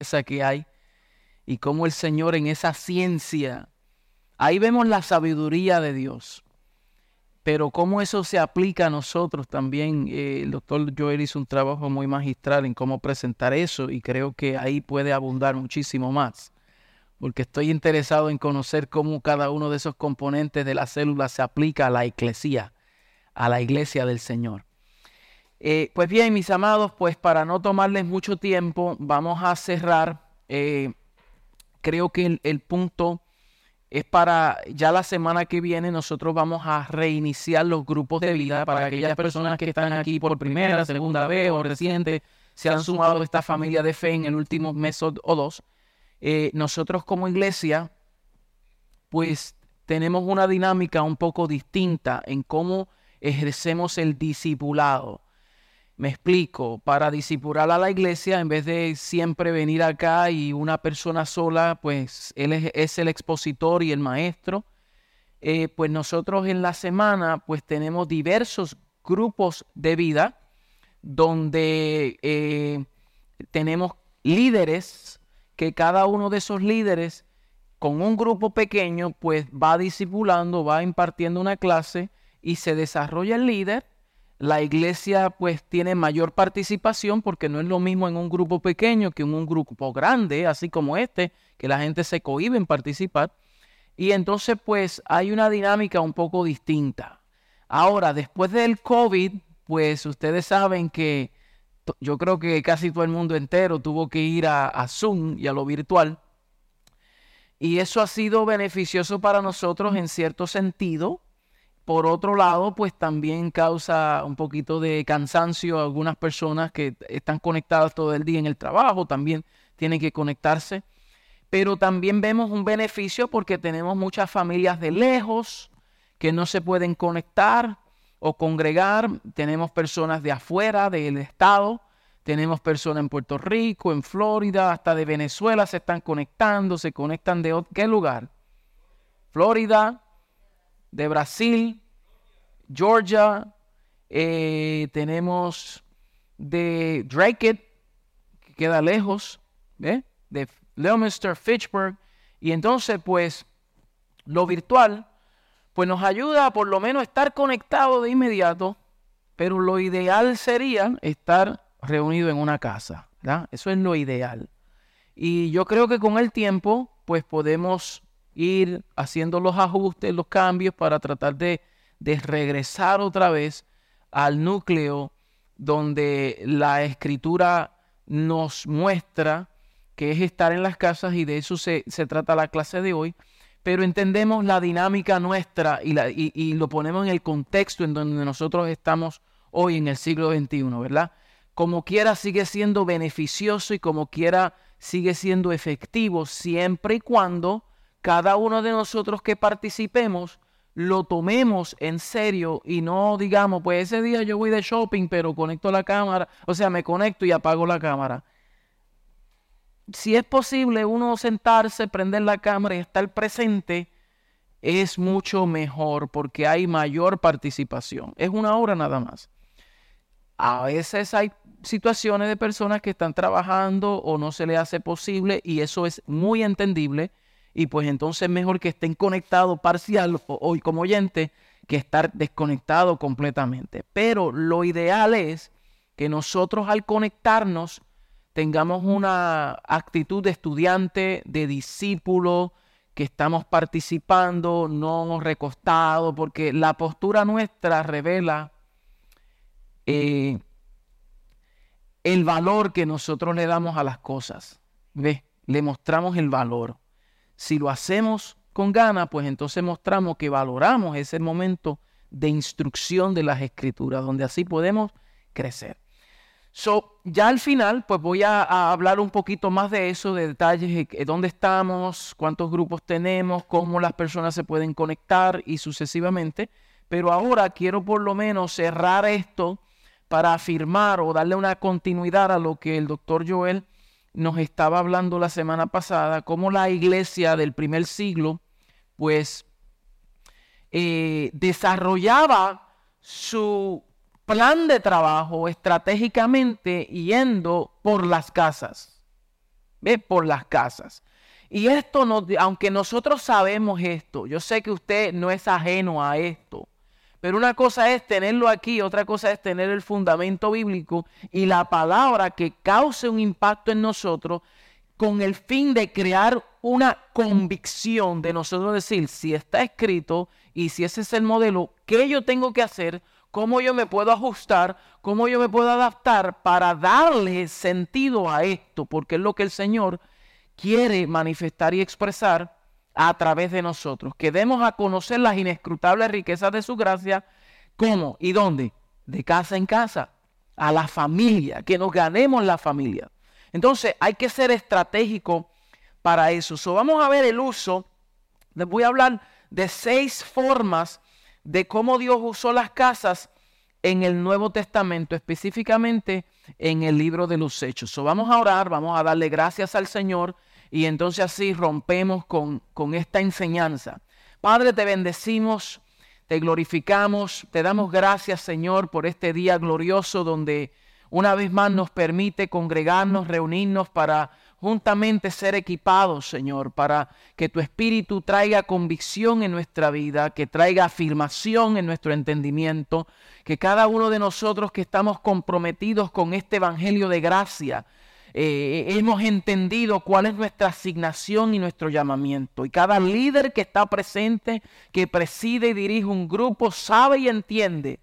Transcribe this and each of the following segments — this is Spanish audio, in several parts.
esa que hay y cómo el Señor en esa ciencia, ahí vemos la sabiduría de Dios. Pero cómo eso se aplica a nosotros también, eh, el doctor Joel hizo un trabajo muy magistral en cómo presentar eso y creo que ahí puede abundar muchísimo más, porque estoy interesado en conocer cómo cada uno de esos componentes de la célula se aplica a la iglesia, a la iglesia del Señor. Eh, pues bien, mis amados, pues para no tomarles mucho tiempo, vamos a cerrar. Eh, creo que el punto es para ya la semana que viene nosotros vamos a reiniciar los grupos de vida para aquellas personas que están aquí por primera, segunda vez o reciente, se han sumado a esta familia de fe en el último mes o, dos. Eh, nosotros como iglesia, pues tenemos una dinámica un poco distinta en cómo ejercemos el discipulado. Me explico, para disipular a la iglesia, en vez de siempre venir acá y una persona sola, pues él es, el expositor y el maestro, eh, pues nosotros en la semana pues tenemos diversos grupos de vida donde eh, tenemos líderes que cada uno de esos líderes con un grupo pequeño pues va discipulando, va impartiendo una clase y se desarrolla el líder la iglesia pues tiene mayor participación porque no es lo mismo en un grupo pequeño que en un grupo grande, así como este, que la gente se cohibe en participar. Y entonces pues hay una dinámica un poco distinta. Ahora, después del COVID, pues ustedes saben que yo creo que casi todo el mundo entero tuvo que ir a, a Zoom y a lo virtual. Y eso ha sido beneficioso para nosotros en cierto sentido, por otro lado, pues también causa un poquito de cansancio a algunas personas que están conectadas todo el día en el trabajo, también tienen que conectarse. Pero también vemos un beneficio porque tenemos muchas familias de lejos que no se pueden conectar o congregar. Tenemos personas de afuera del estado, tenemos personas en Puerto Rico, en Florida, hasta de Venezuela se están conectando, se conectan de qué lugar? Florida, de Brasil, Georgia, eh, tenemos de Drake, que queda lejos, de Leominster, Fitchburg, y entonces pues lo virtual pues nos ayuda a por lo menos estar conectado de inmediato, pero lo ideal sería estar reunido en una casa, ¿verdad? Eso es lo ideal. Y yo creo que con el tiempo pues podemos ir haciendo los ajustes, los cambios para tratar de, regresar otra vez al núcleo donde la escritura nos muestra que es estar en las casas y de eso se, trata la clase de hoy, pero entendemos la dinámica nuestra y, la, y, lo ponemos en el contexto en donde nosotros estamos hoy en el siglo XXI, ¿verdad? Como quiera sigue siendo beneficioso y como quiera sigue siendo efectivo siempre y cuando cada uno de nosotros que participemos lo tomemos en serio y no digamos, pues ese día yo voy de shopping, pero conecto la cámara, o sea, me conecto y apago la cámara. Si es posible uno sentarse, prender la cámara y estar presente, es mucho mejor porque hay mayor participación. Es una hora nada más. A veces hay situaciones de personas que están trabajando o no se le hace posible y eso es muy entendible y pues entonces mejor que estén conectados parcial o, como oyente que estar desconectado completamente. Pero lo ideal es que nosotros al conectarnos tengamos una actitud de estudiante, de discípulo, que estamos participando, no recostados, porque la postura nuestra revela eh, el valor que nosotros le damos a las cosas. ¿Ve? Le mostramos el valor. Si lo hacemos con ganas, pues entonces mostramos que valoramos ese momento de instrucción de las escrituras, donde así podemos crecer. So, ya al final, pues voy a, hablar un poquito más de eso, de detalles, de dónde estamos, cuántos grupos tenemos, cómo las personas se pueden conectar y sucesivamente. Pero ahora quiero por lo menos cerrar esto para afirmar o darle una continuidad a lo que el doctor Joel nos estaba hablando la semana pasada, cómo la iglesia del primer siglo, pues, eh, desarrollaba su plan de trabajo estratégicamente yendo por las casas. ¿Ve? Por las casas. Y esto, no, aunque nosotros sabemos esto, yo sé que usted no es ajeno a esto, pero una cosa es tenerlo aquí, otra cosa es tener el fundamento bíblico y la palabra que cause un impacto en nosotros con el fin de crear una convicción de nosotros decir, si está escrito y si ese es el modelo, ¿qué yo tengo que hacer? ¿Cómo yo me puedo ajustar? ¿Cómo yo me puedo adaptar para darle sentido a esto? Porque es lo que el Señor quiere manifestar y expresar a través de nosotros. Que demos a conocer las inescrutables riquezas de su gracia. ¿Cómo y dónde? De casa en casa, a la familia, que nos ganemos la familia. Entonces hay que ser estratégico para eso. So, vamos a ver el uso. Les voy a hablar de seis formas de cómo Dios usó las casas en el Nuevo Testamento, específicamente en el libro de los Hechos. So, vamos a orar, vamos a darle gracias al Señor y entonces así rompemos con, con esta enseñanza. Padre, te bendecimos, te glorificamos, te damos gracias Señor por este día glorioso donde una vez más nos permite congregarnos, reunirnos para juntamente ser equipados, Señor, para que tu Espíritu traiga convicción en nuestra vida, que traiga afirmación en nuestro entendimiento, que cada uno de nosotros que estamos comprometidos con este Evangelio de gracia, eh, hemos entendido cuál es nuestra asignación y nuestro llamamiento. Y cada líder que está presente, que preside y dirige un grupo, sabe y entiende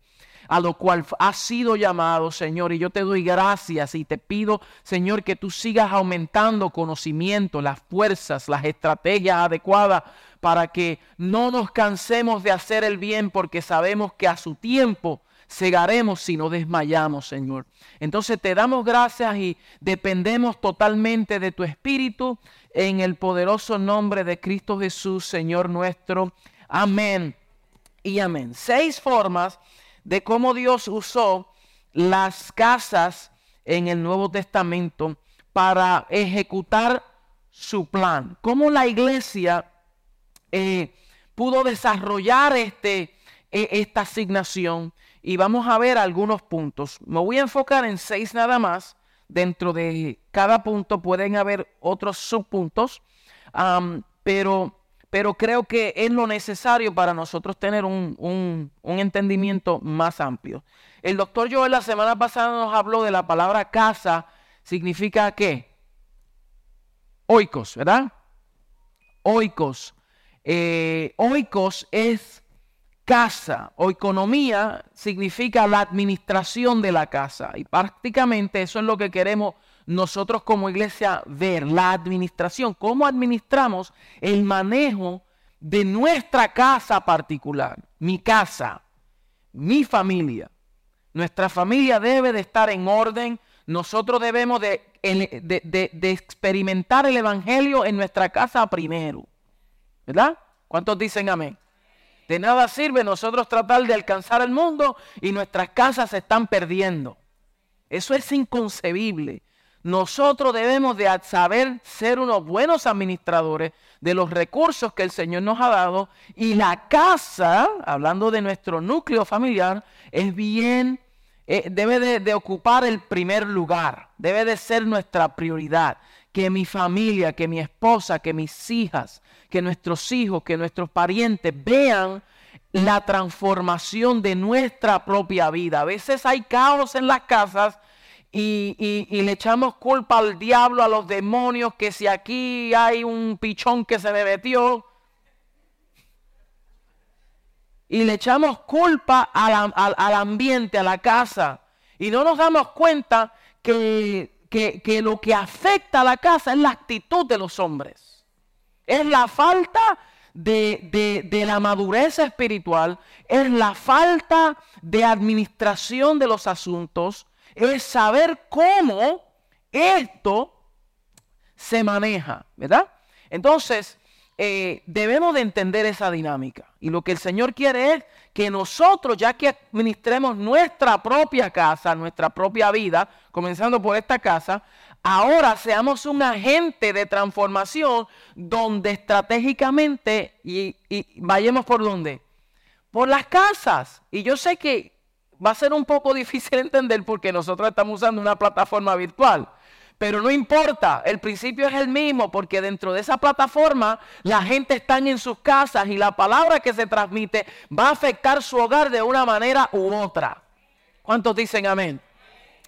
a lo cual ha sido llamado, Señor. Y yo te doy gracias y te pido, Señor, que tú sigas aumentando conocimiento, las fuerzas, las estrategias adecuadas para que no nos cansemos de hacer el bien porque sabemos que a su tiempo cegaremos si no desmayamos, Señor. Entonces te damos gracias y dependemos totalmente de tu Espíritu en el poderoso nombre de Cristo Jesús, Señor nuestro. Amén y amén. Seis formas de cómo Dios usó las casas en el Nuevo Testamento para ejecutar su plan. Cómo la iglesia eh, pudo desarrollar este, e, esta asignación y vamos a ver algunos puntos. Me voy a enfocar en seis nada más. Dentro de cada punto pueden haber otros subpuntos, pero, pero creo que es lo necesario para nosotros tener un, un, entendimiento más amplio. El doctor Joel la semana pasada nos habló de la palabra casa. ¿Significa qué? Oikos, ¿verdad? Oikos. Eh, es casa o economía significa la administración de la casa. Y prácticamente eso es lo que queremos nosotros como iglesia ver, la administración, cómo administramos el manejo de nuestra casa particular, mi casa, mi familia. Nuestra familia debe de estar en orden. Nosotros debemos de, experimentar el Evangelio en nuestra casa primero. ¿Verdad? ¿Cuántos dicen amén? De nada sirve nosotros tratar de alcanzar el mundo y nuestras casas se están perdiendo. Eso es inconcebible. Nosotros debemos de saber ser unos buenos administradores de los recursos que el Señor nos ha dado y la casa, hablando de nuestro núcleo familiar, es bien, eh, debe de, de ocupar el primer lugar, debe de ser nuestra prioridad que mi familia, que mi esposa, que mis hijas, que nuestros hijos, que nuestros parientes vean la transformación de nuestra propia vida. A veces hay caos en las casas y, le echamos culpa al diablo, a los demonios, que si aquí hay un pichón que se me metió. Y le echamos culpa al, al ambiente, a la casa. Y no nos damos cuenta que que, lo que afecta a la casa es la actitud de los hombres. Es la falta de, la madurez espiritual, es la falta de administración de los asuntos, es saber cómo esto se maneja, ¿verdad? Entonces, eh, debemos de entender esa dinámica. Y lo que el Señor quiere es que nosotros, ya que administremos nuestra propia casa, nuestra propia vida, comenzando por esta casa, ahora seamos un agente de transformación donde estratégicamente, y, vayamos por dónde? Por las casas. Y yo sé que va a ser un poco difícil entender porque nosotros estamos usando una plataforma virtual. Pero no importa, el principio es el mismo porque dentro de esa plataforma la gente está en sus casas y la palabra que se transmite va a afectar su hogar de una manera u otra. ¿Cuántos dicen amén?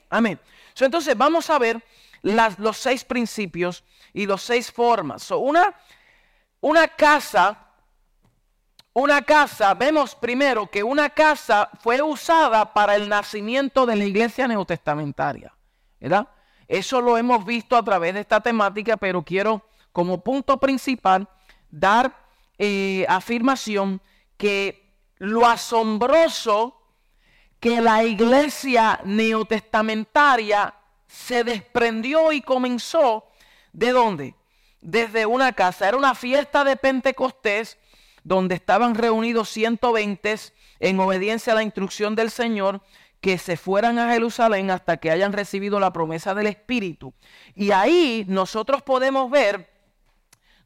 Amén. entonces vamos a ver los seis principios y los seis formas. una, una casa, una casa, vemos primero que una casa fue usada para el nacimiento de la iglesia neotestamentaria. ¿Verdad? Eso lo hemos visto a través de esta temática, pero quiero como punto principal dar eh, afirmación que lo asombroso que la iglesia neotestamentaria se desprendió y comenzó de dónde? Desde una casa. Era una fiesta de Pentecostés donde estaban reunidos 120 en obediencia a la instrucción del Señor que se fueran a Jerusalén hasta que hayan recibido la promesa del Espíritu. Y ahí nosotros podemos ver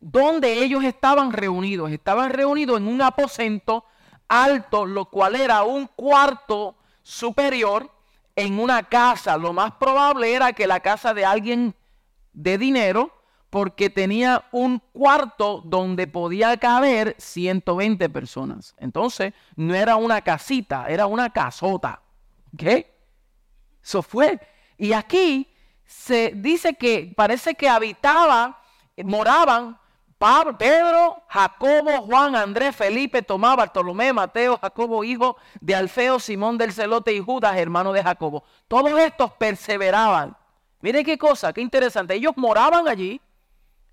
dónde ellos estaban reunidos. Estaban reunidos en un aposento alto, lo cual era un cuarto superior en una casa. Lo más probable era que la casa de alguien de dinero, porque tenía un cuarto donde podía caber 120 personas. Entonces, no era una casita, era una casota. ¿Qué? Eso fue. Y aquí se dice que parece que habitaba, moraban Pablo, Pedro, Jacobo, Juan, Andrés, Felipe, Tomás, Bartolomé, Mateo, Jacobo, hijo de Alfeo, Simón del Celote y Judas, hermano de Jacobo. Todos estos perseveraban. Mire qué cosa, qué interesante. Ellos moraban allí,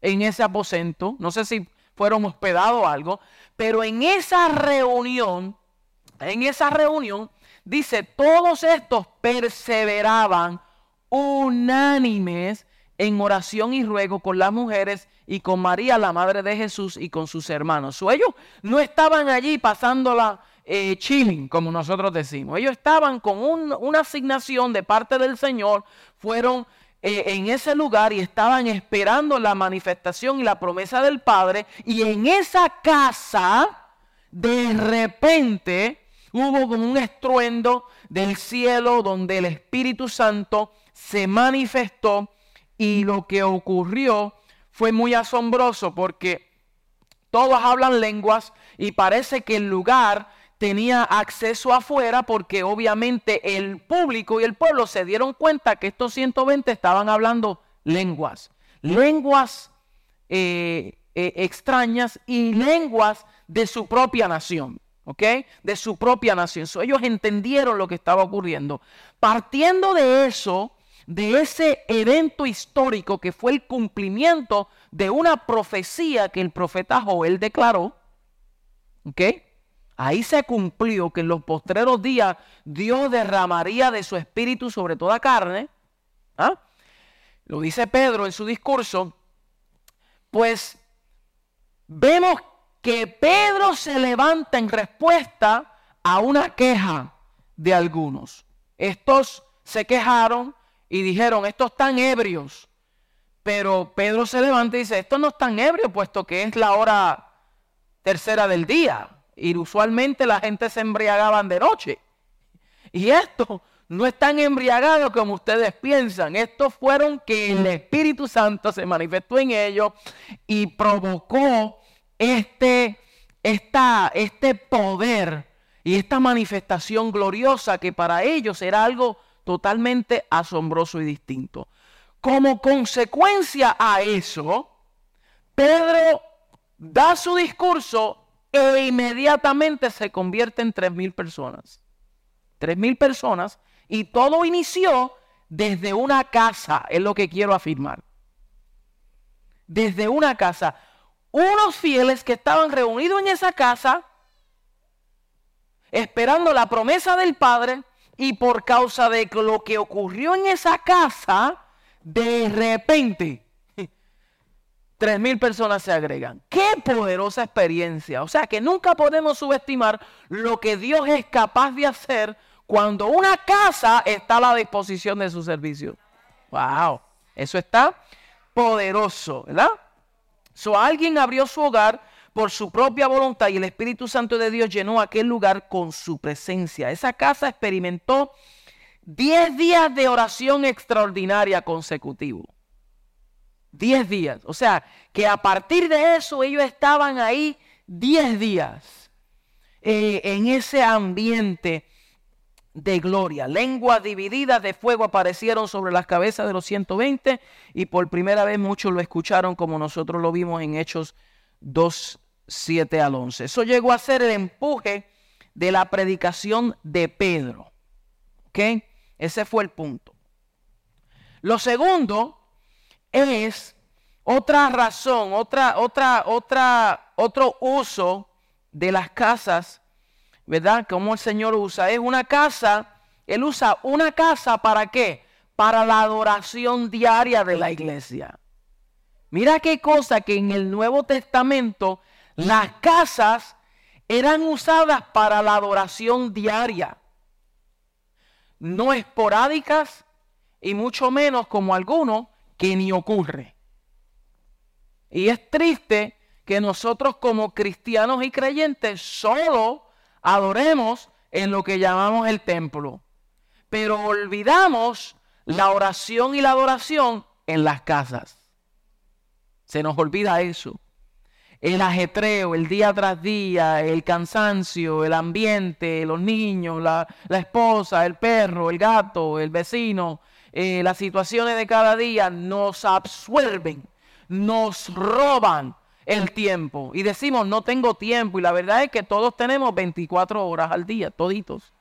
en ese aposento. No sé si fueron hospedados o algo. Pero en esa reunión, en esa reunión, Dice, todos estos perseveraban unánimes en oración y ruego con las mujeres y con María, la madre de Jesús, y con sus hermanos. Ellos no estaban allí pasándola eh, chilling, como nosotros decimos. Ellos estaban con una asignación de parte del Señor, fueron eh, en ese lugar y estaban esperando la manifestación y la promesa del Padre. Y en esa casa, de repente, Hubo como un estruendo del cielo donde el Espíritu Santo se manifestó y lo que ocurrió fue muy asombroso porque todos hablan lenguas y parece que el lugar tenía acceso afuera porque obviamente el público y el pueblo se dieron cuenta que estos 120 estaban hablando lenguas, lenguas eh, eh, extrañas y lenguas de su propia nación. ¿ok? De su propia nación. ellos entendieron lo que estaba ocurriendo. Partiendo de eso, de ese evento histórico que fue el cumplimiento de una profecía que el profeta Joel declaró, ¿ok? Ahí se cumplió que en los postreros días Dios derramaría de su espíritu sobre toda carne. ¿ah? Lo dice Pedro en su discurso. Pues vemos que Pedro se levanta en respuesta a una queja de algunos. Estos se quejaron y dijeron, estos están ebrios. Pero Pedro se levanta y dice, estos no están ebrios, puesto que es la hora tercera del día. Y usualmente la gente se embriagaban de noche. Y estos no están embriagados como ustedes piensan. Estos fueron que el Espíritu Santo se manifestó en ellos y provocó este, este poder y esta manifestación gloriosa que para ellos era algo totalmente asombroso y distinto. Como consecuencia a eso, Pedro da su discurso e inmediatamente se convierte en tres mil personas. Tres mil personas y todo inició desde una casa, es lo que quiero afirmar. Desde una casa unos fieles que estaban reunidos en esa casa, esperando la promesa del Padre, y por causa de lo que ocurrió en esa casa, de repente, tres mil personas se agregan. ¡Qué poderosa experiencia! O sea que nunca podemos subestimar lo que Dios es capaz de hacer cuando una casa está a la disposición de su servicio. ¡Wow! Eso está poderoso, ¿verdad? So, alguien abrió su hogar por su propia voluntad y el Espíritu Santo de Dios llenó aquel lugar con su presencia. Esa casa experimentó 10 días de oración extraordinaria consecutivos. Diez días. O sea, que a partir de eso ellos estaban ahí diez días eh, en ese ambiente de gloria. Lenguas divididas de fuego aparecieron sobre las cabezas de los 120 y por primera vez muchos lo escucharon como nosotros lo vimos en Hechos 2, 7 al 11. Eso llegó a ser el empuje de la predicación de Pedro. ¿Ok? Ese fue el punto. Lo segundo es otra razón, otra, otra, otra, otro uso de las casas, ¿verdad? Como el Señor usa. Es una casa, Él usa una casa para qué? Para la adoración diaria de la iglesia. Mira qué cosa que en el Nuevo Testamento las casas eran usadas para la adoración diaria. No esporádicas y mucho menos como algunos que ni ocurre. Y es triste que nosotros como cristianos y creyentes solo adoremos en lo que llamamos el templo. Pero olvidamos la oración y la adoración en las casas. Se nos olvida eso. El ajetreo, el día tras día, el cansancio, el ambiente, los niños, la, esposa, el perro, el gato, el vecino, eh, las situaciones de cada día nos absuelven, nos roban el tiempo. Y decimos, no tengo tiempo. Y la verdad es que todos tenemos 24 horas al día, toditos.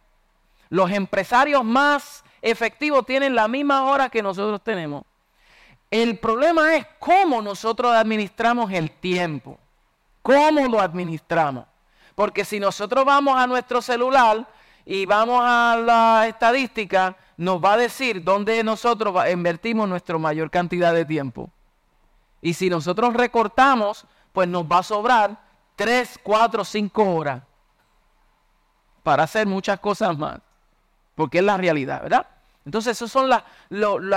Los empresarios más efectivos tienen la misma hora que nosotros tenemos. El problema es cómo nosotros administramos el tiempo. ¿Cómo lo administramos? Porque si nosotros vamos a nuestro celular y vamos a la estadística, nos va a decir dónde nosotros invertimos nuestra mayor cantidad de tiempo. Y si nosotros recortamos, pues nos va a sobrar 3, 4, 5 horas para hacer muchas cosas más. Porque es la realidad, ¿verdad? Entonces, esas son las,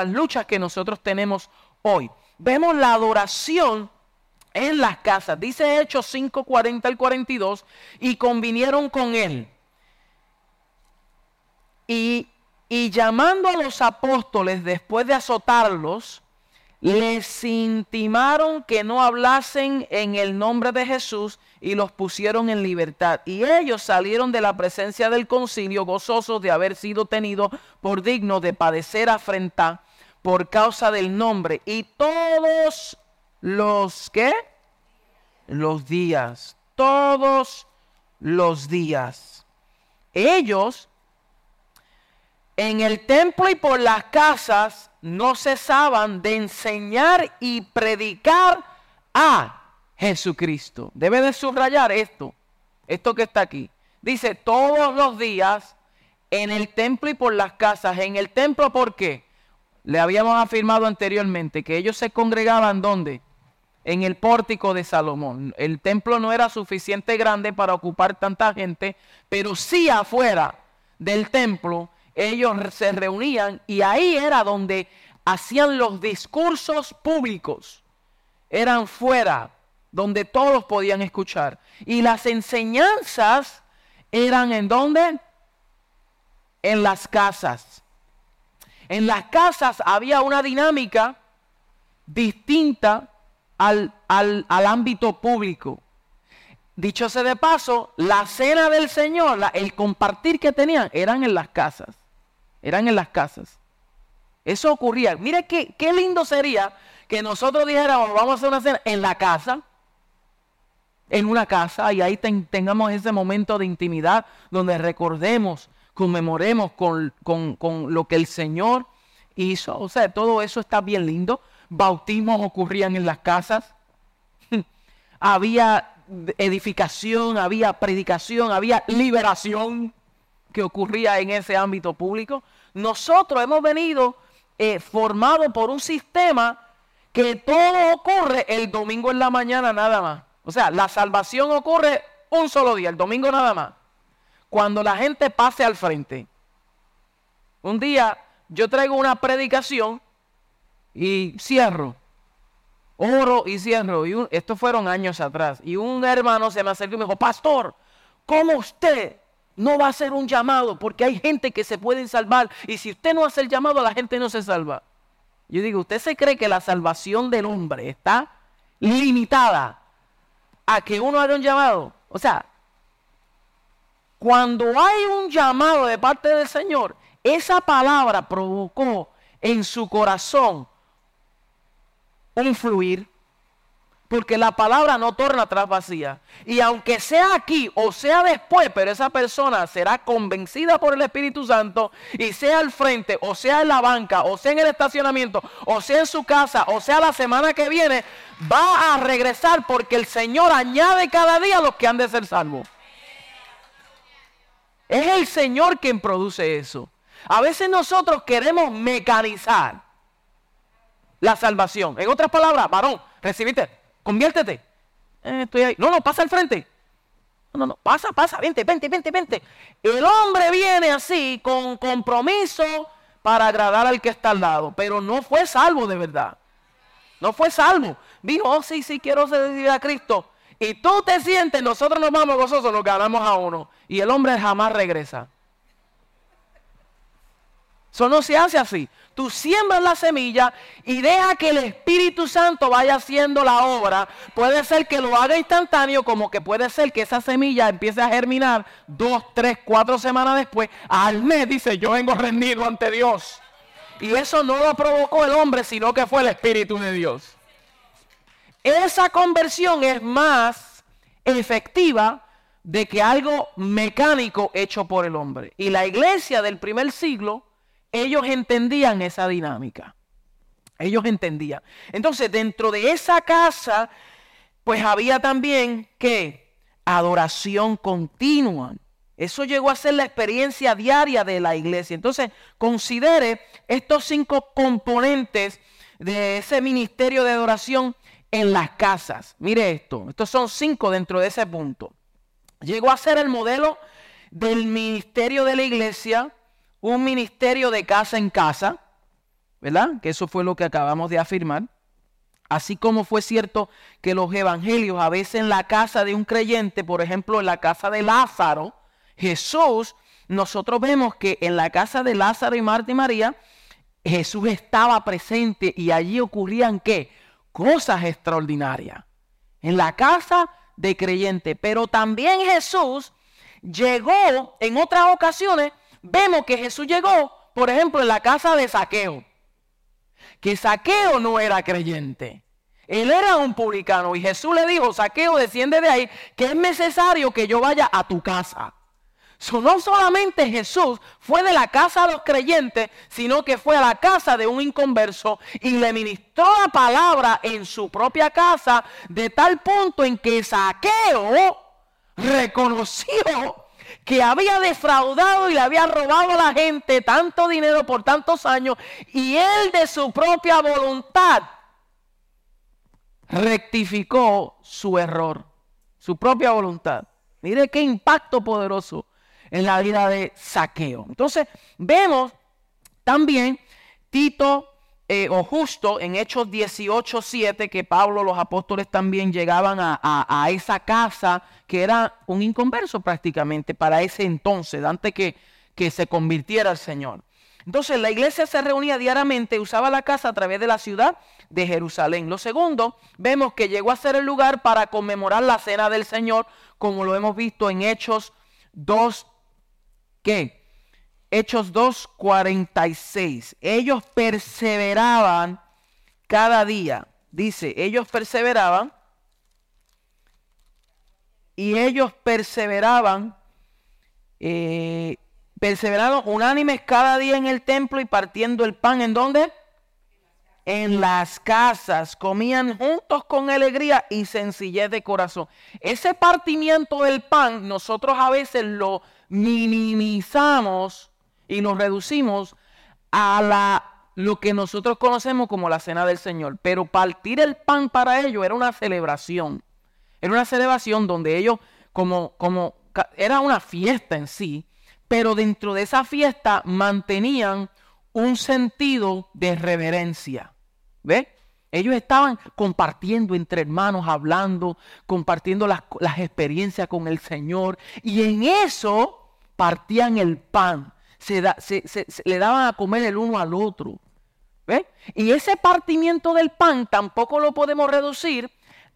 luchas que nosotros tenemos hoy. Vemos la adoración en las casas. Dice Hechos 5, 40 al 42, y convinieron con él. Y y llamando a los apóstoles después de azotarlos, les intimaron que no hablasen en el nombre de Jesús y los pusieron en libertad. Y ellos salieron de la presencia del concilio gozosos de haber sido tenidos por dignos de padecer afrenta por causa del nombre. Y todos los que, los días, todos los días, ellos en el templo y por las casas no cesaban de enseñar y predicar a Jesucristo. Debe de subrayar esto, esto que está aquí. Dice todos los días en el templo y por las casas. En el templo, ¿por qué? Le habíamos afirmado anteriormente que ellos se congregaban ¿dónde? En el pórtico de Salomón. El templo no era suficiente grande para ocupar tanta gente, pero sí afuera del templo ellos se reunían y ahí era donde hacían los discursos públicos. Eran fuera, donde todos podían escuchar. Y las enseñanzas eran en dónde? En las casas. En las casas había una dinámica distinta al, al, ámbito público. Dicho sea de paso, la cena del Señor, el compartir que tenían, eran en las casas eran en las casas. Eso ocurría. Mire qué, qué lindo sería que nosotros dijéramos, vamos a hacer una cena en la casa, en una casa, y ahí tengamos ese momento de intimidad donde recordemos, conmemoremos con, con lo que el Señor hizo. O sea, todo eso está bien lindo. Bautismos ocurrían en las casas. había edificación, había predicación, había liberación que ocurría en ese ámbito público. Nosotros hemos venido eh, formados por un sistema que todo ocurre el domingo en la mañana nada más. O sea, la salvación ocurre un solo día, el domingo nada más. Cuando la gente pase al frente. Un día yo traigo una predicación y cierro. Oro y cierro. Y estos fueron años atrás. Y un hermano se me acercó y me dijo, pastor, ¿cómo usted no va a ser un llamado porque hay gente que se pueden salvar y si usted no hace el llamado la gente no se salva. Yo digo, ¿usted se cree que la salvación del hombre está limitada a que uno haga un llamado? O sea, cuando hay un llamado de parte del Señor, esa palabra provocó en su corazón un fluir, porque la palabra no torna atrás vacía. Y aunque sea aquí o sea después, pero esa persona será convencida por el Espíritu Santo y sea al frente, o sea en la banca, o sea en el estacionamiento, o sea en su casa, o sea la semana que viene, va a regresar porque el Señor añade cada día los que han de ser salvos. Es el Señor quien produce eso. A veces nosotros queremos mecanizar la salvación. En otras palabras, varón, recibiste, conviértete. Eh, estoy ahí. No, no, pasa al frente. No, no, no, pasa, pasa, vente, vente, vente, vente. El hombre viene así, con compromiso para agradar al que está al lado, pero no fue salvo de verdad. No fue salvo. Vino, oh sí, sí, quiero servir a Cristo. Y tú te sientes, nosotros nos vamos gozosos, nos ganamos a uno. Y el hombre jamás regresa. Eso no se hace así. Tú siembras la semilla y deja que el Espíritu Santo vaya haciendo la obra. Puede ser que lo haga instantáneo, como que puede ser que esa semilla empiece a germinar dos, tres, cuatro semanas después. Al mes dice, yo vengo rendido ante Dios. Y eso no lo provocó el hombre, sino que fue el Espíritu de Dios. Esa conversión es más efectiva de que algo mecánico hecho por el hombre. Y la iglesia del primer siglo ellos entendían esa dinámica. Ellos entendían. Entonces, dentro de esa casa, pues había también que adoración continua. Eso llegó a ser la experiencia diaria de la iglesia. Entonces, considere estos cinco componentes de ese ministerio de adoración en las casas. Mire esto, estos son cinco dentro de ese punto. Llegó a ser el modelo del ministerio de la iglesia un ministerio de casa en casa, ¿verdad? Que eso fue lo que acabamos de afirmar. Así como fue cierto que los evangelios a veces en la casa de un creyente, por ejemplo en la casa de Lázaro, Jesús, nosotros vemos que en la casa de Lázaro y Marta y María, Jesús estaba presente y allí ocurrían qué? Cosas extraordinarias. En la casa de creyente. Pero también Jesús llegó en otras ocasiones vemos que Jesús llegó, por ejemplo, en la casa de Saqueo. Que Saqueo no era creyente. Él era un publicano y Jesús le dijo, Saqueo, desciende de ahí, que es necesario que yo vaya a tu casa. no solamente Jesús fue de la casa de los creyentes, sino que fue a la casa de un inconverso y le ministró la palabra en su propia casa, de tal punto en que Saqueo reconoció que había defraudado y le había robado a la gente tanto dinero por tantos años y él de su propia voluntad rectificó su error, su propia voluntad. Mire qué impacto poderoso en la vida de Saqueo. Entonces, vemos también Tito eh, o justo en Hechos 18, 7, que Pablo, los apóstoles también llegaban a, esa casa que era un inconverso prácticamente para ese entonces, antes que, que se convirtiera el Señor. Entonces la iglesia se reunía diariamente, usaba la casa a través de la ciudad de Jerusalén. Lo segundo, vemos que llegó a ser el lugar para conmemorar la cena del Señor, como lo hemos visto en Hechos 2, ¿qué? Hechos 2:46. Ellos perseveraban cada día. Dice, ellos perseveraban y ellos perseveraban, eh, perseveraron unánimes cada día en el templo y partiendo el pan. ¿En dónde? En las casas. Comían juntos con alegría y sencillez de corazón. Ese partimiento del pan nosotros a veces lo minimizamos y nos reducimos a la lo que nosotros conocemos como la cena del Señor. Pero partir el pan para ellos era una celebración. Era una celebración donde ellos, como, como, era una fiesta en sí, pero dentro de esa fiesta mantenían un sentido de reverencia. ¿Ve? Ellos estaban compartiendo entre hermanos, hablando, compartiendo las, las experiencias con el Señor. Y en eso partían el pan se, le daban a comer el uno al otro. ¿Ve? Y ese partimiento del pan tampoco lo podemos reducir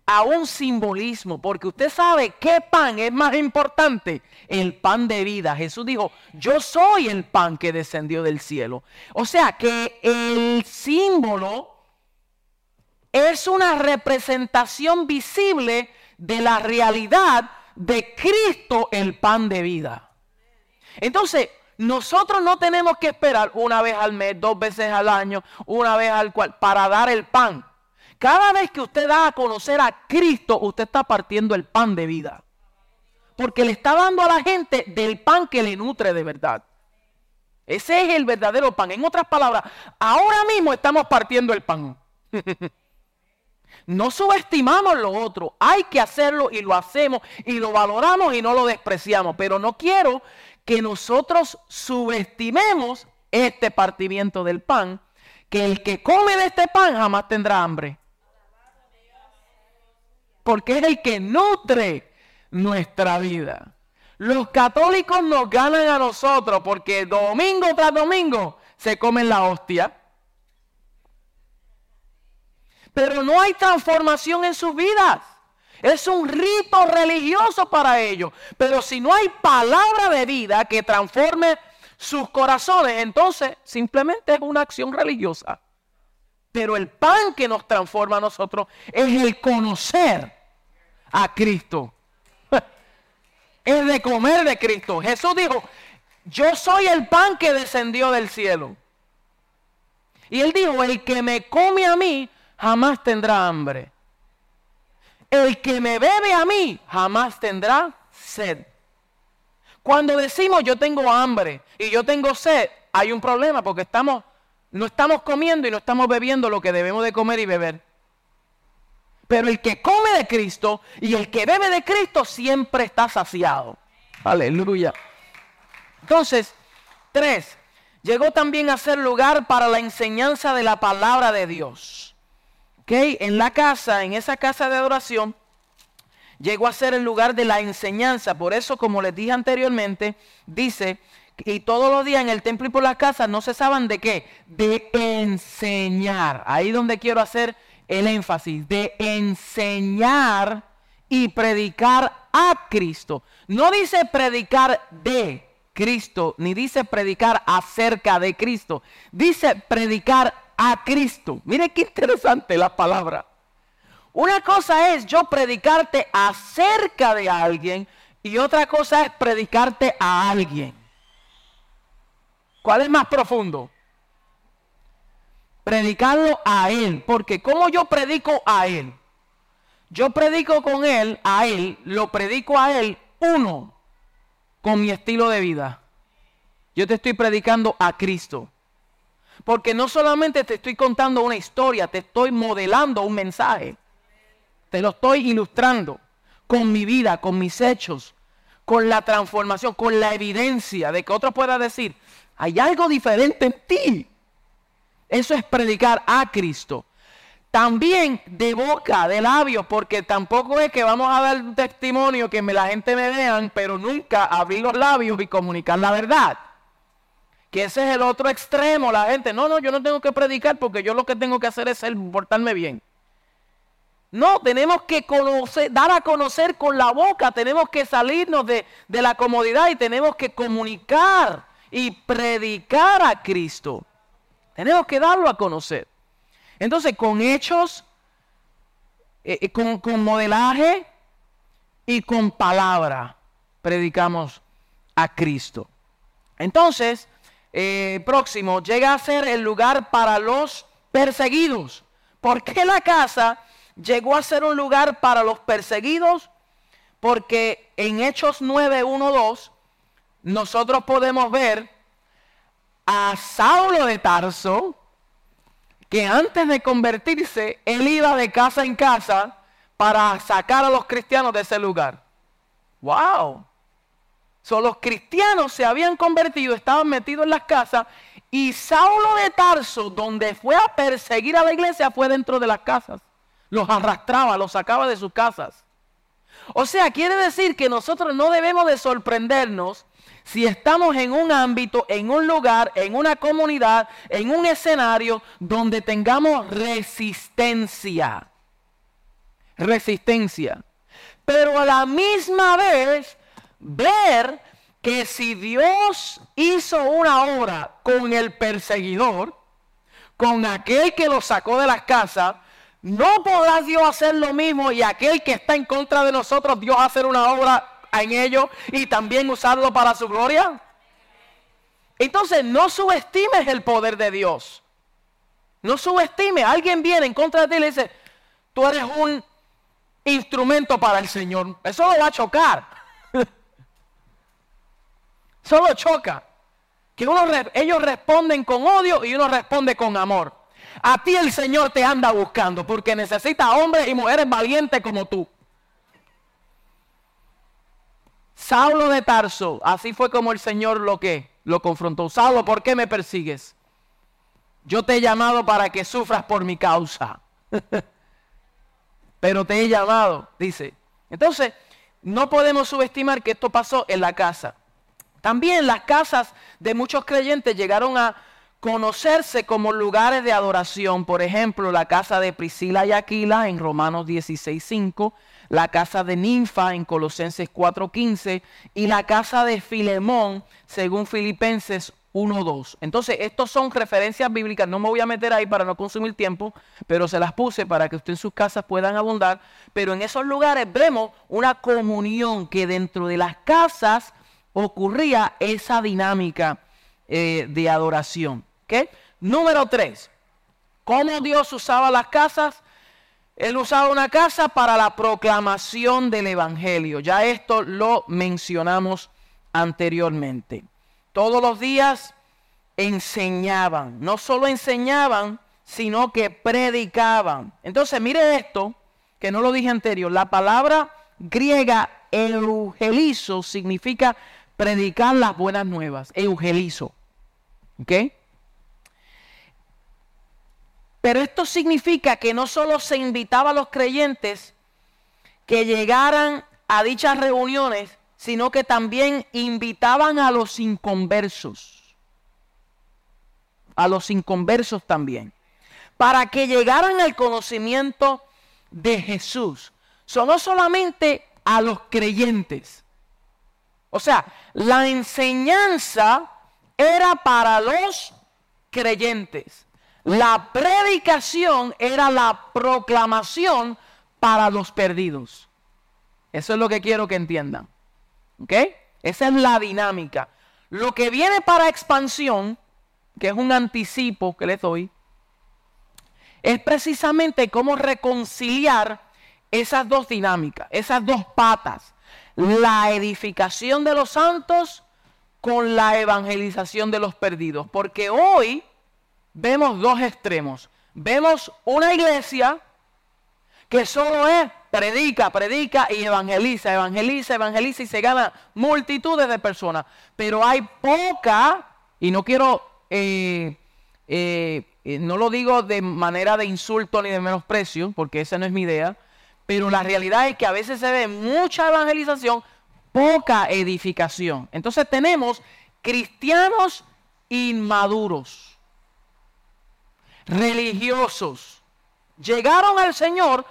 a un simbolismo, porque usted sabe qué pan es más importante, el pan de vida. Jesús dijo, yo soy el pan que descendió del cielo. O sea que el símbolo es una representación visible de la realidad de Cristo, el pan de vida. Entonces, nosotros no tenemos que esperar una vez al mes, dos veces al año, una vez al cual, para dar el pan. Cada vez que usted da a conocer a Cristo, usted está partiendo el pan de vida. Porque le está dando a la gente del pan que le nutre de verdad. Ese es el verdadero pan. En otras palabras, ahora mismo estamos partiendo el pan. no subestimamos lo otro. Hay que hacerlo y lo hacemos y lo valoramos y no lo despreciamos. Pero no quiero que nosotros subestimemos este partimiento del pan. Que el que come de este pan jamás tendrá hambre porque es el que nutre nuestra vida. Los católicos nos ganan a nosotros porque domingo tras domingo se comen la hostia. Pero no hay transformación en sus vidas. Es un rito religioso para ellos. Pero si no hay palabra de vida que transforme sus corazones, entonces simplemente es una acción religiosa. Pero el pan que nos transforma a nosotros es el conocer a Cristo. Es de comer de Cristo. Jesús dijo, yo soy el pan que descendió del cielo. Y él dijo, el que me come a mí jamás tendrá hambre. El que me bebe a mí jamás tendrá sed. Cuando decimos yo tengo hambre y yo tengo sed, hay un problema porque estamos, no estamos comiendo y no estamos bebiendo lo que debemos de comer y beber. Pero el que come de Cristo y el que bebe de Cristo siempre está saciado. Aleluya. Entonces, tres, llegó también a ser lugar para la enseñanza de la palabra de Dios. ¿Ok? En la casa, en esa casa de adoración, llegó a ser el lugar de la enseñanza. Por eso, como les dije anteriormente, dice, y todos los días en el templo y por las casas no cesaban de qué? De enseñar. Ahí donde quiero hacer el énfasis de enseñar y predicar a Cristo. No dice predicar de Cristo, ni dice predicar acerca de Cristo. Dice predicar a Cristo. Mire qué interesante la palabra. Una cosa es yo predicarte acerca de alguien y otra cosa es predicarte a alguien. ¿Cuál es más profundo? Predicarlo a Él. Porque como yo predico a Él, yo predico con Él, a Él, lo predico a Él, uno, con mi estilo de vida. Yo te estoy predicando a Cristo. Porque no solamente te estoy contando una historia, te estoy modelando un mensaje. Te lo estoy ilustrando con mi vida, con mis hechos, con la transformación, con la evidencia de que otro pueda decir, hay algo diferente en ti. Eso es predicar a Cristo. También de boca, de labios, porque tampoco es que vamos a dar un testimonio que la gente me vean, pero nunca abrir los labios y comunicar la verdad. Que ese es el otro extremo, la gente, no, no, yo no tengo que predicar porque yo lo que tengo que hacer es portarme bien. No, tenemos que dar a conocer con la boca, tenemos que salirnos de la comodidad y tenemos que comunicar y predicar a Cristo. Tenemos que darlo a conocer. Entonces, con hechos, eh, eh, con, modelaje y con palabra, predicamos a Cristo. Entonces, eh, próximo, llega a ser el lugar para los perseguidos. ¿Por qué la casa llegó a ser un lugar para los perseguidos? Porque en Hechos 9, 1, 2, nosotros podemos ver a Saulo de Tarso, que antes de convertirse, él iba de casa en casa para sacar a los cristianos de ese lugar. ¡Wow! So, los cristianos se habían convertido, estaban metidos en las casas y Saulo de Tarso, donde fue a perseguir a la iglesia, fue dentro de las casas. Los arrastraba, los sacaba de sus casas. O sea, quiere decir que nosotros no debemos de sorprendernos si estamos en un ámbito, en un lugar, en una comunidad, en un escenario donde tengamos resistencia. Resistencia. Pero a la misma vez, ver que si Dios hizo una obra con el perseguidor, con aquel que lo sacó de las casas, no podrá Dios hacer lo mismo y aquel que está en contra de nosotros, Dios hacer una obra en ello y también usarlo para su gloria? Entonces no subestimes el poder de Dios. No subestime. Alguien viene en contra de ti y le dice, tú eres un instrumento para el Señor. Eso lo va a chocar. Solo choca. Que uno, ellos responden con odio y uno responde con amor. A ti el Señor te anda buscando porque necesita hombres y mujeres valientes como tú. Saulo de Tarso, así fue como el Señor lo que lo confrontó. Saulo, ¿por qué me persigues? Yo te he llamado para que sufras por mi causa. Pero te he llamado, dice. Entonces, no podemos subestimar que esto pasó en la casa. También las casas de muchos creyentes llegaron a conocerse como lugares de adoración. Por ejemplo, la casa de Priscila y Aquila en Romanos 16.5 la casa de Ninfa en Colosenses 4:15 y la casa de Filemón según Filipenses 1:2. Entonces, estos son referencias bíblicas, no me voy a meter ahí para no consumir tiempo, pero se las puse para que usted en sus casas puedan abundar, pero en esos lugares vemos una comunión que dentro de las casas ocurría esa dinámica eh, de adoración. Número 3. ¿Cómo Dios usaba las casas? Él usaba una casa para la proclamación del Evangelio. Ya esto lo mencionamos anteriormente. Todos los días enseñaban. No solo enseñaban, sino que predicaban. Entonces, mire esto, que no lo dije anterior. La palabra griega eugelizo significa predicar las buenas nuevas. Eugelizo. ¿Ok? Pero esto significa que no solo se invitaba a los creyentes que llegaran a dichas reuniones, sino que también invitaban a los inconversos. A los inconversos también. Para que llegaran al conocimiento de Jesús. So, no solamente a los creyentes. O sea, la enseñanza era para los creyentes. La predicación era la proclamación para los perdidos. Eso es lo que quiero que entiendan. ¿Ok? Esa es la dinámica. Lo que viene para expansión, que es un anticipo que les doy, es precisamente cómo reconciliar esas dos dinámicas, esas dos patas. La edificación de los santos con la evangelización de los perdidos. Porque hoy vemos dos extremos. Vemos una iglesia que solo es predica, predica y evangeliza, evangeliza, evangeliza y se gana multitudes de personas. Pero hay poca, y no quiero, eh, eh, eh, no lo digo de manera de insulto ni de menosprecio, porque esa no es mi idea, pero la realidad es que a veces se ve mucha evangelización, poca edificación. Entonces tenemos cristianos inmaduros religiosos. Llegaron al Señor,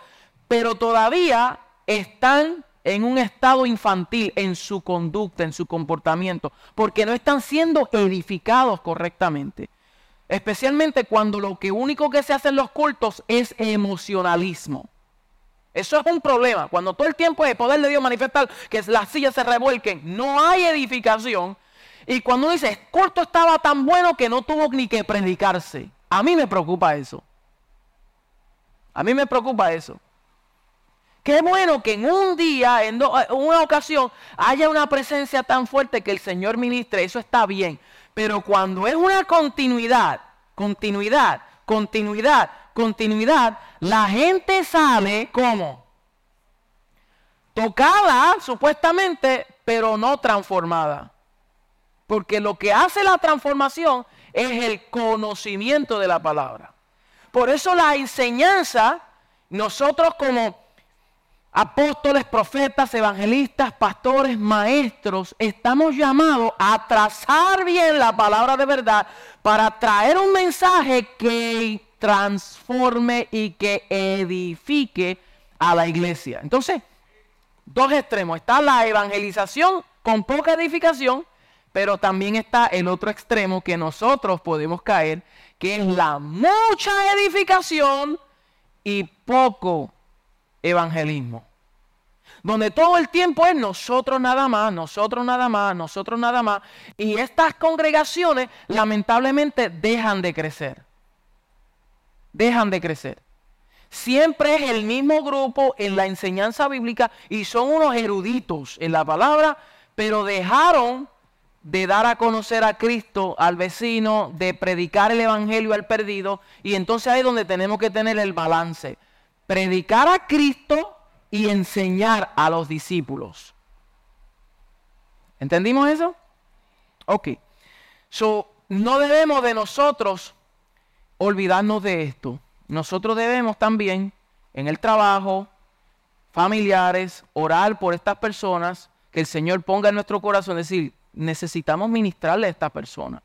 pero todavía están en un estado infantil en su conducta, en su comportamiento, porque no están siendo edificados correctamente. Especialmente cuando lo que único que se hace en los cultos es emocionalismo. Eso es un problema. Cuando todo el tiempo es el poder de Dios manifestar que las sillas se revuelquen, no hay edificación. Y cuando dice, el culto estaba tan bueno que no tuvo ni que predicarse. A mí me preocupa eso. A mí me preocupa eso. Qué bueno que en un día, en, una ocasión, haya una presencia tan fuerte que el Señor ministre. Eso está bien. Pero cuando es una continuidad, continuidad, continuidad, continuidad, la gente sale como tocada, supuestamente, pero no transformada. Porque lo que hace la transformación es el conocimiento de la palabra. Por eso la enseñanza, nosotros como apóstoles, profetas, evangelistas, pastores, maestros, estamos llamados a trazar bien la palabra de verdad para traer un mensaje que transforme y que edifique a la iglesia. Entonces, dos extremos. Está la evangelización con poca edificación, pero también está el otro extremo que nosotros podemos caer, que es la mucha edificación y poco evangelismo. Donde todo el tiempo es nosotros nada más, nosotros nada más, nosotros nada más. Y estas congregaciones lamentablemente dejan de crecer. Dejan de crecer. Siempre es el mismo grupo en la enseñanza bíblica y son unos eruditos en la palabra, pero dejaron de dar a conocer a Cristo al vecino, de predicar el Evangelio al perdido. Y entonces ahí es donde tenemos que tener el balance. Predicar a Cristo y enseñar a los discípulos. ¿Entendimos eso? Ok. So, no debemos de nosotros olvidarnos de esto. Nosotros debemos también en el trabajo, familiares, orar por estas personas, que el Señor ponga en nuestro corazón, decir, necesitamos ministrarle a esta persona.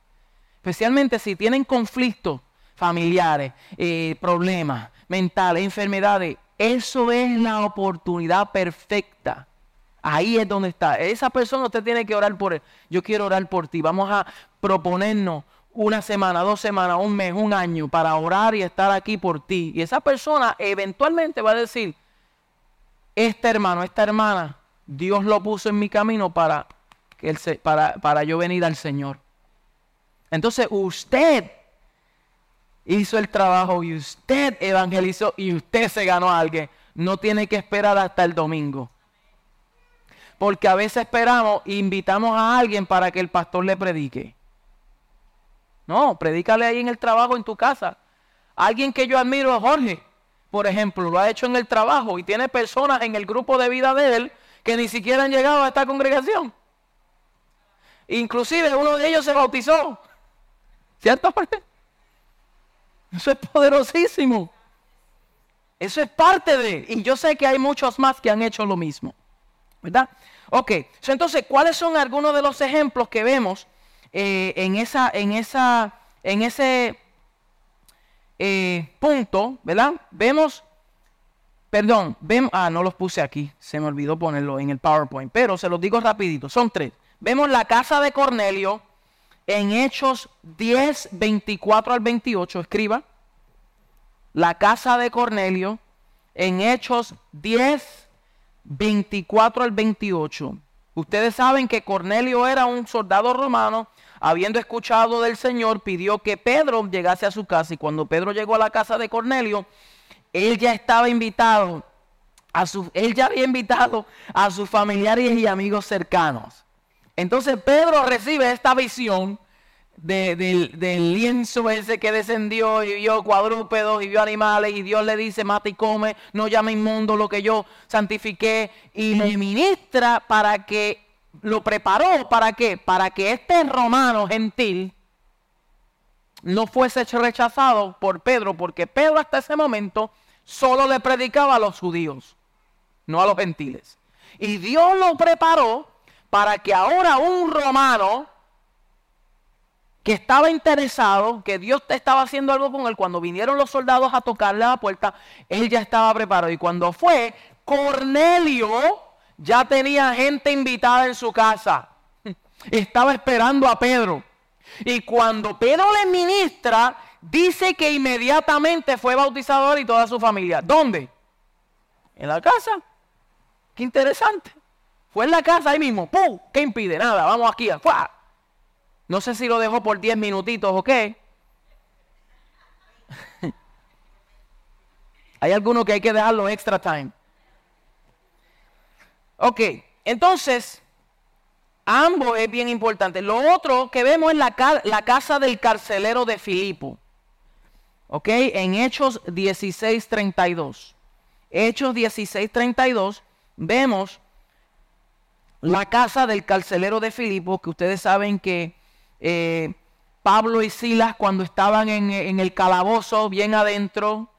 Especialmente si tienen conflictos familiares, eh, problemas mentales, enfermedades. Eso es la oportunidad perfecta. Ahí es donde está. Esa persona usted tiene que orar por él. Yo quiero orar por ti. Vamos a proponernos una semana, dos semanas, un mes, un año para orar y estar aquí por ti. Y esa persona eventualmente va a decir, este hermano, esta hermana, Dios lo puso en mi camino para, para, para yo venir al Señor. Entonces usted hizo el trabajo y usted evangelizó y usted se ganó a alguien. No tiene que esperar hasta el domingo. Porque a veces esperamos e invitamos a alguien para que el pastor le predique. No, predícale ahí en el trabajo, en tu casa. Alguien que yo admiro, Jorge, por ejemplo, lo ha hecho en el trabajo y tiene personas en el grupo de vida de él que ni siquiera han llegado a esta congregación. Inclusive uno de ellos se bautizó. ¿Cierto? Eso es poderosísimo. Eso es parte de... Y yo sé que hay muchos más que han hecho lo mismo. ¿Verdad? Ok, entonces, ¿cuáles son algunos de los ejemplos que vemos eh, en, esa, en, esa, en ese eh, punto, ¿verdad? Vemos, perdón, vemos, ah, no los puse aquí, se me olvidó ponerlo en el PowerPoint, pero se los digo rapidito, son tres. Vemos la casa de Cornelio en Hechos 10, 24 al 28, escriba. La casa de Cornelio en Hechos 10, 24 al 28. Ustedes saben que Cornelio era un soldado romano habiendo escuchado del Señor, pidió que Pedro llegase a su casa. Y cuando Pedro llegó a la casa de Cornelio, él ya estaba invitado, a su, él ya había invitado a sus familiares y amigos cercanos. Entonces Pedro recibe esta visión del, lienzo ese que descendió y vio cuadrúpedos y vio animales y Dios le dice, mata y come, no llame inmundo lo que yo santifiqué y le ministra para que lo preparó para qué? Para que este romano gentil no fuese rechazado por Pedro, porque Pedro hasta ese momento solo le predicaba a los judíos, no a los gentiles. Y Dios lo preparó para que ahora un romano que estaba interesado, que Dios estaba haciendo algo con él, cuando vinieron los soldados a tocarle la puerta, él ya estaba preparado. Y cuando fue, Cornelio, ya tenía gente invitada en su casa. Estaba esperando a Pedro. Y cuando Pedro le ministra, dice que inmediatamente fue bautizador y toda su familia. ¿Dónde? En la casa. Qué interesante. Fue en la casa ahí mismo. ¡Pum! ¿Qué impide? Nada, vamos aquí. No sé si lo dejó por 10 minutitos o qué. hay algunos que hay que dejarlo extra time. Ok, entonces, ambos es bien importante. Lo otro que vemos es la, la casa del carcelero de Filipo. Ok, en Hechos 16:32. Hechos 16:32 vemos la casa del carcelero de Filipo, que ustedes saben que eh, Pablo y Silas cuando estaban en, el calabozo bien adentro,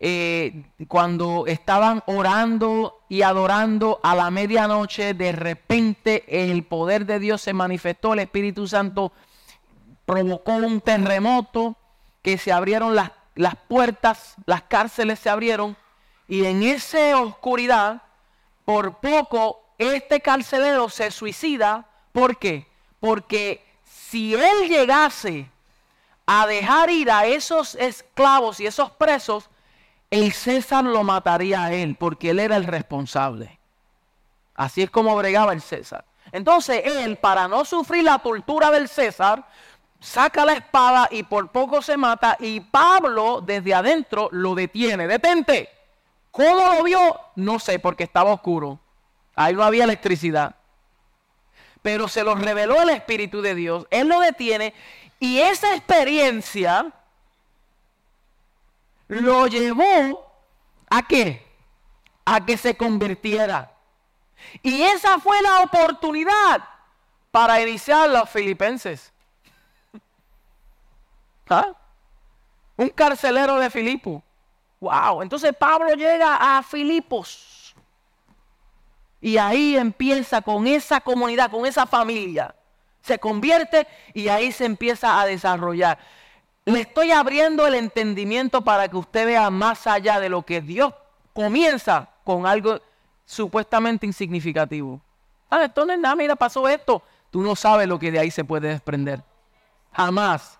eh, cuando estaban orando y adorando a la medianoche, de repente el poder de Dios se manifestó, el Espíritu Santo provocó un terremoto, que se abrieron las, las puertas, las cárceles se abrieron, y en esa oscuridad, por poco, este carcelero se suicida. ¿Por qué? Porque si él llegase a dejar ir a esos esclavos y esos presos, el César lo mataría a él, porque él era el responsable. Así es como bregaba el César. Entonces él, para no sufrir la tortura del César, saca la espada y por poco se mata y Pablo desde adentro lo detiene. Detente. ¿Cómo lo vio? No sé, porque estaba oscuro. Ahí no había electricidad. Pero se lo reveló el Espíritu de Dios. Él lo detiene y esa experiencia lo llevó a qué? A que se convirtiera. Y esa fue la oportunidad para iniciar los filipenses. ¿Ah? Un carcelero de Filipo. Wow. Entonces Pablo llega a Filipos. Y ahí empieza con esa comunidad, con esa familia. Se convierte y ahí se empieza a desarrollar. Le estoy abriendo el entendimiento para que usted vea más allá de lo que Dios comienza con algo supuestamente insignificativo. Ah, esto no es nada, mira, pasó esto. Tú no sabes lo que de ahí se puede desprender. Jamás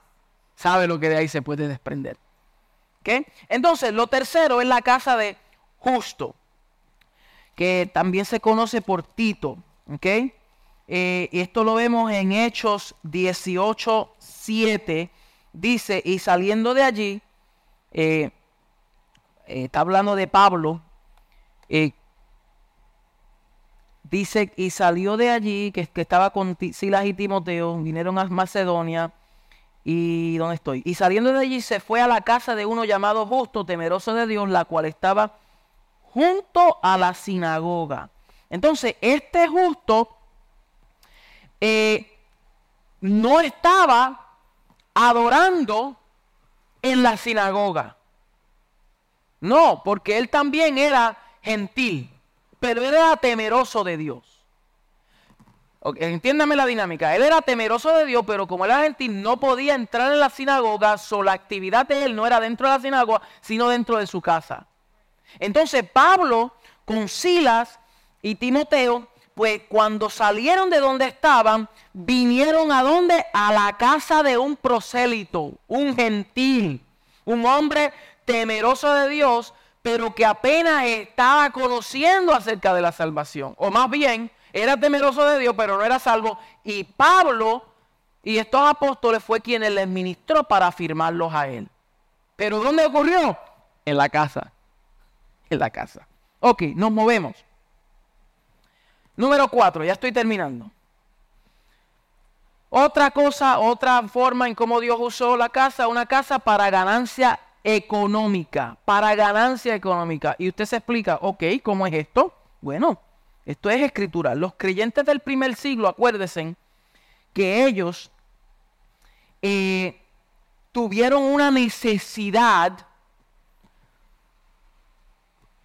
sabe lo que de ahí se puede desprender. Entonces, lo tercero es la casa de justo, que también se conoce por Tito. ¿okay? Eh, esto lo vemos en Hechos 18, 7. Dice, y saliendo de allí, eh, eh, está hablando de Pablo, dice, y salió de allí, que, que estaba con Silas y Timoteo, vinieron a Macedonia, y dónde estoy. Y saliendo de allí se fue a la casa de uno llamado justo, temeroso de Dios, la cual estaba junto a la sinagoga. Entonces, este justo eh, no estaba adorando en la sinagoga. No, porque él también era gentil, pero era temeroso de Dios. Entiéndame la dinámica. Él era temeroso de Dios, pero como era gentil, no podía entrar en la sinagoga, so la actividad de él no era dentro de la sinagoga, sino dentro de su casa. Entonces Pablo con Silas y Timoteo, pues cuando salieron de donde estaban, vinieron a donde? A la casa de un prosélito, un gentil, un hombre temeroso de Dios, pero que apenas estaba conociendo acerca de la salvación. O más bien, era temeroso de Dios, pero no era salvo. Y Pablo y estos apóstoles fue quienes les ministró para afirmarlos a él. Pero ¿dónde ocurrió? En la casa. En la casa. Ok, nos movemos. Número cuatro, ya estoy terminando. Otra cosa, otra forma en cómo Dios usó la casa, una casa para ganancia económica, para ganancia económica. Y usted se explica, ok, ¿cómo es esto? Bueno, esto es escritura. Los creyentes del primer siglo, acuérdense que ellos eh, tuvieron una necesidad,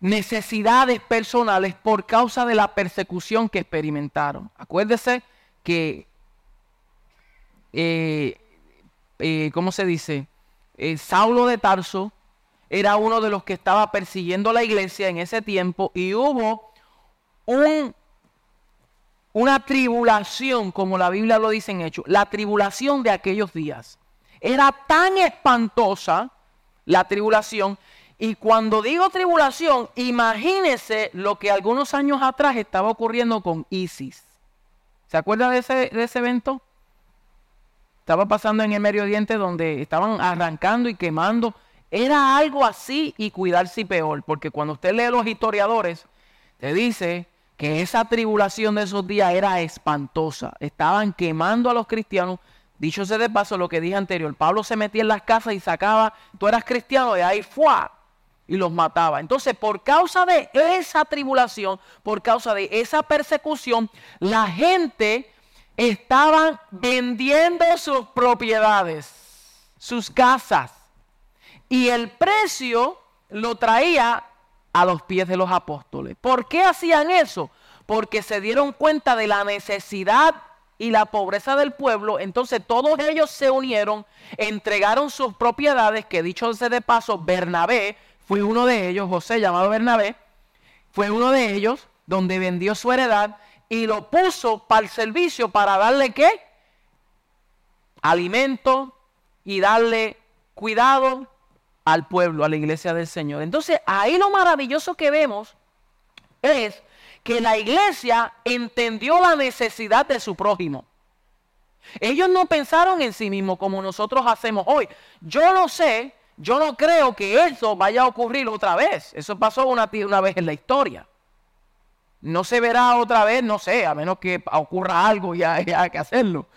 necesidades personales por causa de la persecución que experimentaron. Acuérdese que, eh, eh, ¿cómo se dice? Saulo de Tarso era uno de los que estaba persiguiendo la iglesia en ese tiempo y hubo una tribulación, como la Biblia lo dice en Hechos, la tribulación de aquellos días. Era tan espantosa la tribulación. Y cuando digo tribulación, imagínese lo que algunos años atrás estaba ocurriendo con ISIS. ¿Se acuerda de ese, de ese evento? Estaba pasando en el Medio Oriente donde estaban arrancando y quemando. Era algo así y cuidarse peor, porque cuando usted lee los historiadores, te dice que esa tribulación de esos días era espantosa. Estaban quemando a los cristianos. Dicho sea de paso lo que dije anterior, Pablo se metía en las casas y sacaba, tú eras cristiano, y ahí fue y los mataba. Entonces, por causa de esa tribulación, por causa de esa persecución, la gente estaba vendiendo sus propiedades, sus casas. Y el precio lo traía a los pies de los apóstoles. ¿Por qué hacían eso? Porque se dieron cuenta de la necesidad y la pobreza del pueblo, entonces todos ellos se unieron, entregaron sus propiedades, que dicho sea de paso, Bernabé fue uno de ellos, José llamado Bernabé, fue uno de ellos, donde vendió su heredad y lo puso para el servicio, para darle qué? Alimento y darle cuidado al pueblo, a la iglesia del Señor. Entonces ahí lo maravilloso que vemos es que la iglesia entendió la necesidad de su prójimo. Ellos no pensaron en sí mismos como nosotros hacemos hoy. Yo no sé, yo no creo que eso vaya a ocurrir otra vez. Eso pasó una, una vez en la historia. No se verá otra vez, no sé, a menos que ocurra algo y haya que hacerlo.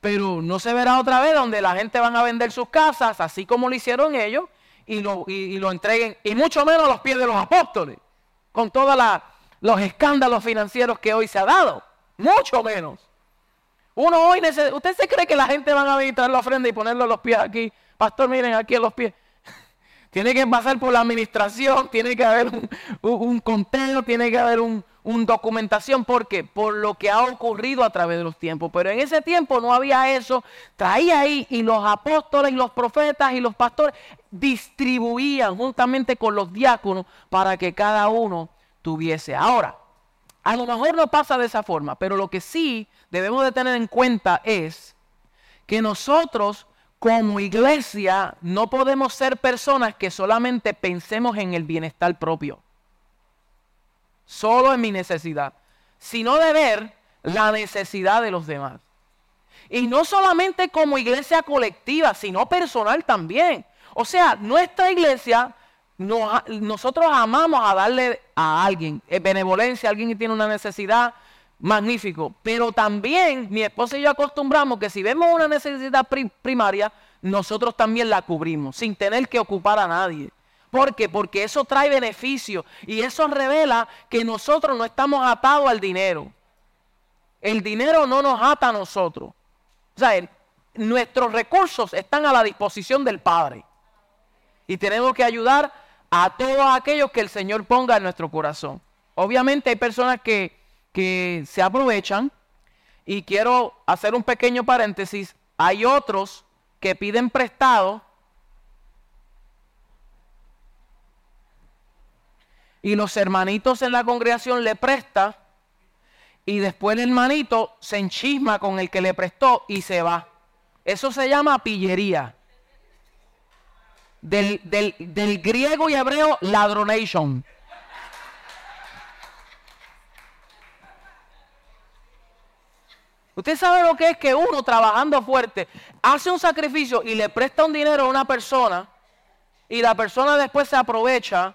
Pero no se verá otra vez donde la gente van a vender sus casas, así como lo hicieron ellos, y lo, y lo entreguen, y mucho menos a los pies de los apóstoles, con toda la, los escándalos financieros que hoy se ha dado. Mucho menos. Uno hoy ¿usted se cree que la gente van a visitar la ofrenda y ponerlo a los pies aquí? Pastor, miren aquí a los pies. Tiene que pasar por la administración, tiene que haber un, un, conteo, tiene que haber un, documentación. ¿Por qué? Por lo que ha ocurrido a través de los tiempos. Pero en ese tiempo no había eso. Traía ahí y los apóstoles y los profetas y los pastores distribuían juntamente con los diáconos para que cada uno tuviese. Ahora, a lo mejor no pasa de esa forma, pero lo que sí debemos de tener en cuenta es que nosotros como iglesia no podemos ser personas que solamente pensemos en el bienestar propio, solo en mi necesidad, sino de ver la necesidad de los demás. Y no solamente como iglesia colectiva, sino personal también. O sea, nuestra iglesia nosotros amamos a darle a alguien eh, benevolencia, alguien que tiene una necesidad, magnífico. Pero también mi esposa y yo acostumbramos que si vemos una necesidad primaria, nosotros también la cubrimos, sin tener que ocupar a nadie. ¿Por qué? Porque eso trae beneficio y eso revela que nosotros no estamos atados al dinero. El dinero no nos ata a nosotros. O sea, nuestros recursos están a la disposición del Padre. Y tenemos que ayudar a todos aquellos que el Señor ponga en nuestro corazón. Obviamente hay personas que, que se aprovechan y quiero hacer un pequeño paréntesis. Hay otros que piden prestado y los hermanitos en la congregación le prestan y después el hermanito se enchisma con el que le prestó y se va. Eso se llama pillería del, griego y hebreo ladronation. Usted sabe lo que es que uno trabajando fuerte hace un sacrificio y le presta un dinero a una persona y la persona después se aprovecha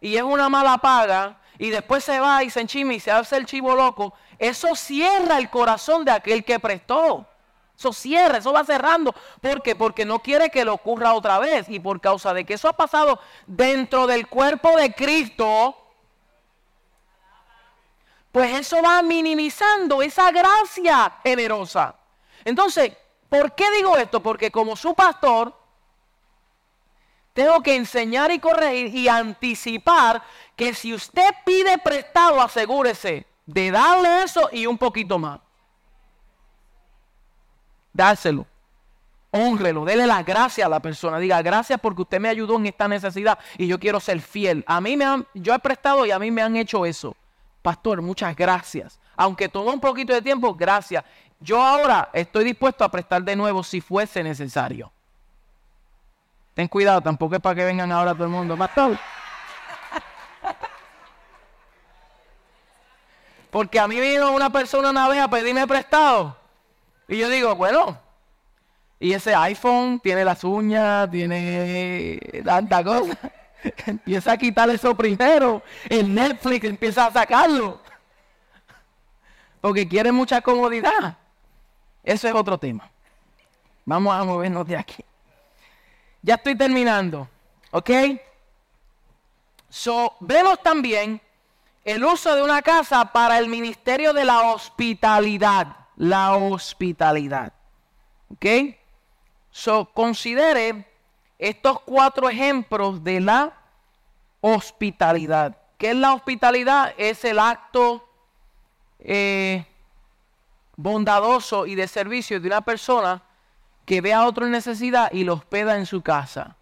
y es una mala paga y después se va y se enchima y se hace el chivo loco. Eso cierra el corazón de aquel que prestó. Eso cierra, eso va cerrando. ¿Por qué? Porque no quiere que le ocurra otra vez. Y por causa de que eso ha pasado dentro del cuerpo de Cristo, pues eso va minimizando esa gracia generosa. Entonces, ¿por qué digo esto? Porque como su pastor, tengo que enseñar y corregir y anticipar que si usted pide prestado, asegúrese de darle eso y un poquito más dárselo. Honrelo, dele la gracia a la persona. Diga, gracias porque usted me ayudó en esta necesidad y yo quiero ser fiel. A mí me han, yo he prestado y a mí me han hecho eso. Pastor, muchas gracias. Aunque tomó un poquito de tiempo, gracias. Yo ahora estoy dispuesto a prestar de nuevo si fuese necesario. Ten cuidado, tampoco es para que vengan ahora todo el mundo. Pastor. Porque a mí vino una persona una vez a pedirme prestado. Y yo digo, bueno, y ese iPhone tiene las uñas, tiene tanta cosa. empieza a quitar eso primero. El Netflix empieza a sacarlo. Porque quiere mucha comodidad. Eso es otro tema. Vamos a movernos de aquí. Ya estoy terminando. ¿Ok? So, vemos también el uso de una casa para el ministerio de la hospitalidad la hospitalidad. ¿Ok? So, considere estos cuatro ejemplos de la hospitalidad. ¿Qué es la hospitalidad? Es el acto eh, bondadoso y de servicio de una persona que ve a otro en necesidad y lo hospeda en su casa.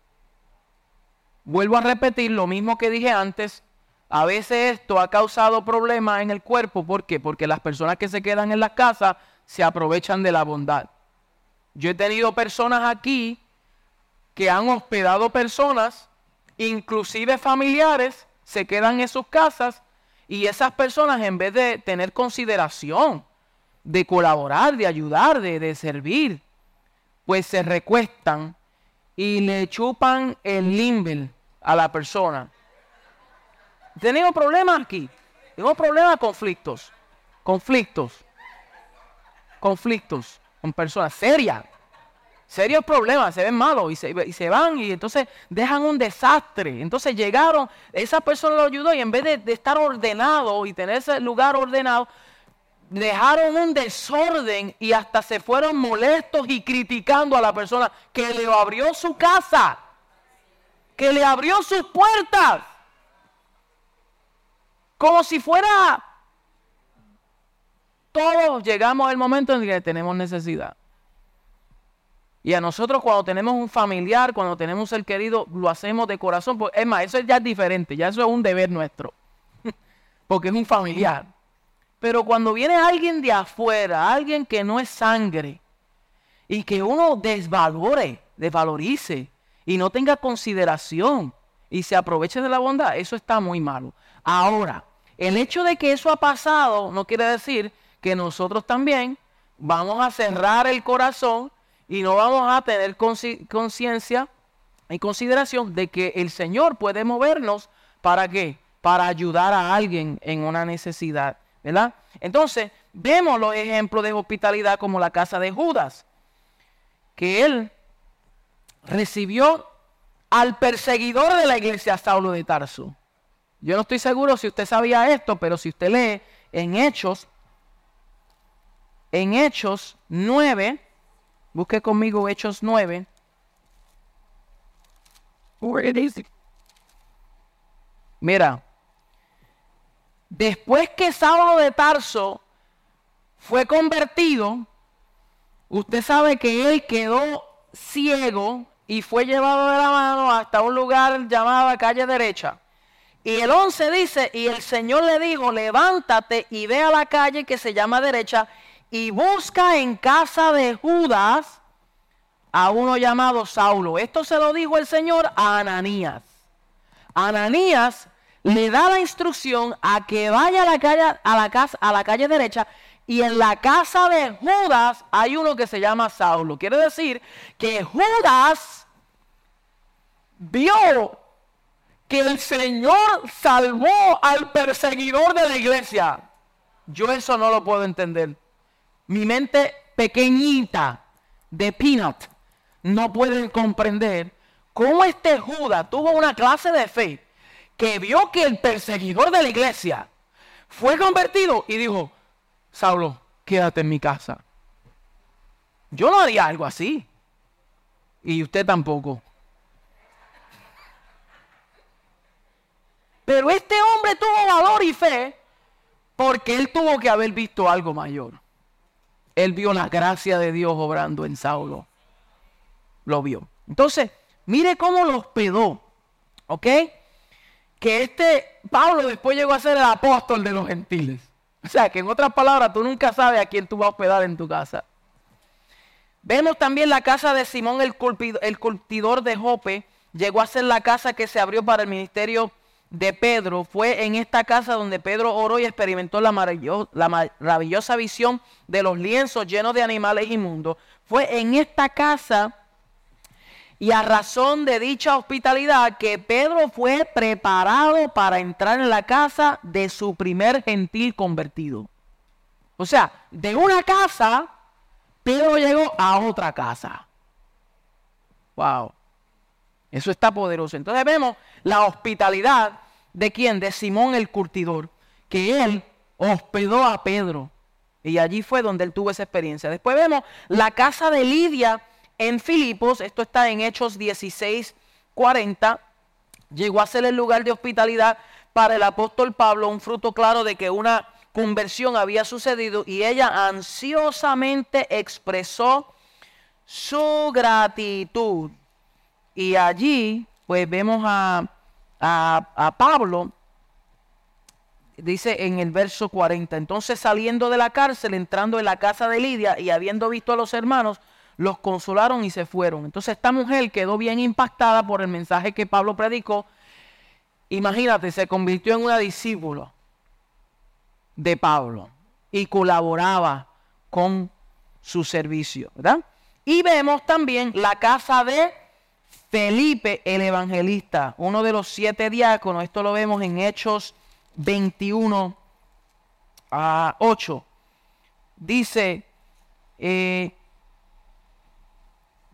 Vuelvo a repetir lo mismo que dije antes. A veces esto ha causado problemas en el cuerpo. ¿Por qué? Porque las personas que se quedan en las casas se aprovechan de la bondad. Yo he tenido personas aquí que han hospedado personas, inclusive familiares, se quedan en sus casas y esas personas en vez de tener consideración, de colaborar, de ayudar, de, de servir, pues se recuestan y le chupan el limber a la persona. Tenemos problemas aquí. Tenemos problemas, conflictos. Conflictos. Conflictos con personas serias. Serios problemas, se ven malos y se, y se, van y entonces dejan un desastre. Entonces llegaron, esa persona lo ayudó y en vez de, de estar ordenado y tener ese lugar ordenado, dejaron un desorden y hasta se fueron molestos y criticando a la persona que le abrió su casa, que le abrió sus puertas, como si fuera todos llegamos al momento en que tenemos necesidad. Y a nosotros cuando tenemos un familiar, cuando tenemos un ser querido, lo hacemos de corazón. Es más, eso ya es diferente, ya eso es un deber nuestro, porque es un familiar. Pero cuando viene alguien de afuera, alguien que no es sangre, y que uno desvalore, desvalorice, y no tenga consideración, y se aproveche de la bondad, eso está muy malo. Ahora, el hecho de que eso ha pasado no quiere decir que nosotros también vamos a cerrar el corazón y no vamos a tener conciencia y consideración de que el Señor puede movernos para qué? Para ayudar a alguien en una necesidad. ¿verdad? Entonces, vemos los ejemplos de hospitalidad como la casa de Judas, que él recibió al perseguidor de la iglesia, Saulo de Tarso. Yo no estoy seguro si usted sabía esto, pero si usted lee en Hechos, en Hechos 9, busque conmigo Hechos 9. Mira, Después que Saulo de Tarso fue convertido, usted sabe que él quedó ciego y fue llevado de la mano hasta un lugar llamado calle derecha. Y el 11 dice, y el Señor le dijo, levántate y ve a la calle que se llama derecha y busca en casa de Judas a uno llamado Saulo. Esto se lo dijo el Señor a Ananías. Ananías le da la instrucción a que vaya a la calle, a la casa, a la calle derecha y en la casa de Judas hay uno que se llama Saulo. Quiere decir que Judas vio que el Señor salvó al perseguidor de la iglesia. Yo eso no lo puedo entender. Mi mente pequeñita de peanut no puede comprender cómo este Judas tuvo una clase de fe que vio que el perseguidor de la iglesia fue convertido y dijo, Saulo, quédate en mi casa. Yo no haría algo así. Y usted tampoco. Pero este hombre tuvo valor y fe porque él tuvo que haber visto algo mayor. Él vio la gracia de Dios obrando en Saulo. Lo vio. Entonces, mire cómo lo hospedó. ¿Ok? que este Pablo después llegó a ser el apóstol de los gentiles. O sea, que en otras palabras, tú nunca sabes a quién tú vas a hospedar en tu casa. Vemos también la casa de Simón el, cultidor de Jope. Llegó a ser la casa que se abrió para el ministerio de Pedro. Fue en esta casa donde Pedro oró y experimentó la, la maravillosa visión de los lienzos llenos de animales inmundos. Fue en esta casa y a razón de dicha hospitalidad que Pedro fue preparado para entrar en la casa de su primer gentil convertido. O sea, de una casa, Pedro llegó a otra casa. Wow. Eso está poderoso. Entonces vemos la hospitalidad de quién? De Simón el curtidor, que él hospedó a Pedro. Y allí fue donde él tuvo esa experiencia. Después vemos la casa de Lidia en Filipos, esto está en Hechos 16, 40. llegó a ser el lugar de hospitalidad para el apóstol Pablo, un fruto claro de que una conversión había sucedido y ella ansiosamente expresó su gratitud. Y allí, pues vemos a, a, Pablo, dice en el verso 40, entonces saliendo de la cárcel, entrando en la casa de Lidia y habiendo visto a los hermanos, los consolaron y se fueron. Entonces esta mujer quedó bien impactada por el mensaje que Pablo predicó. Imagínate, se convirtió en una discípula de Pablo y colaboraba con su servicio, ¿verdad? Y vemos también la casa de Felipe el evangelista, uno de los siete diáconos. Esto lo vemos en Hechos 21 a 8. Dice, eh,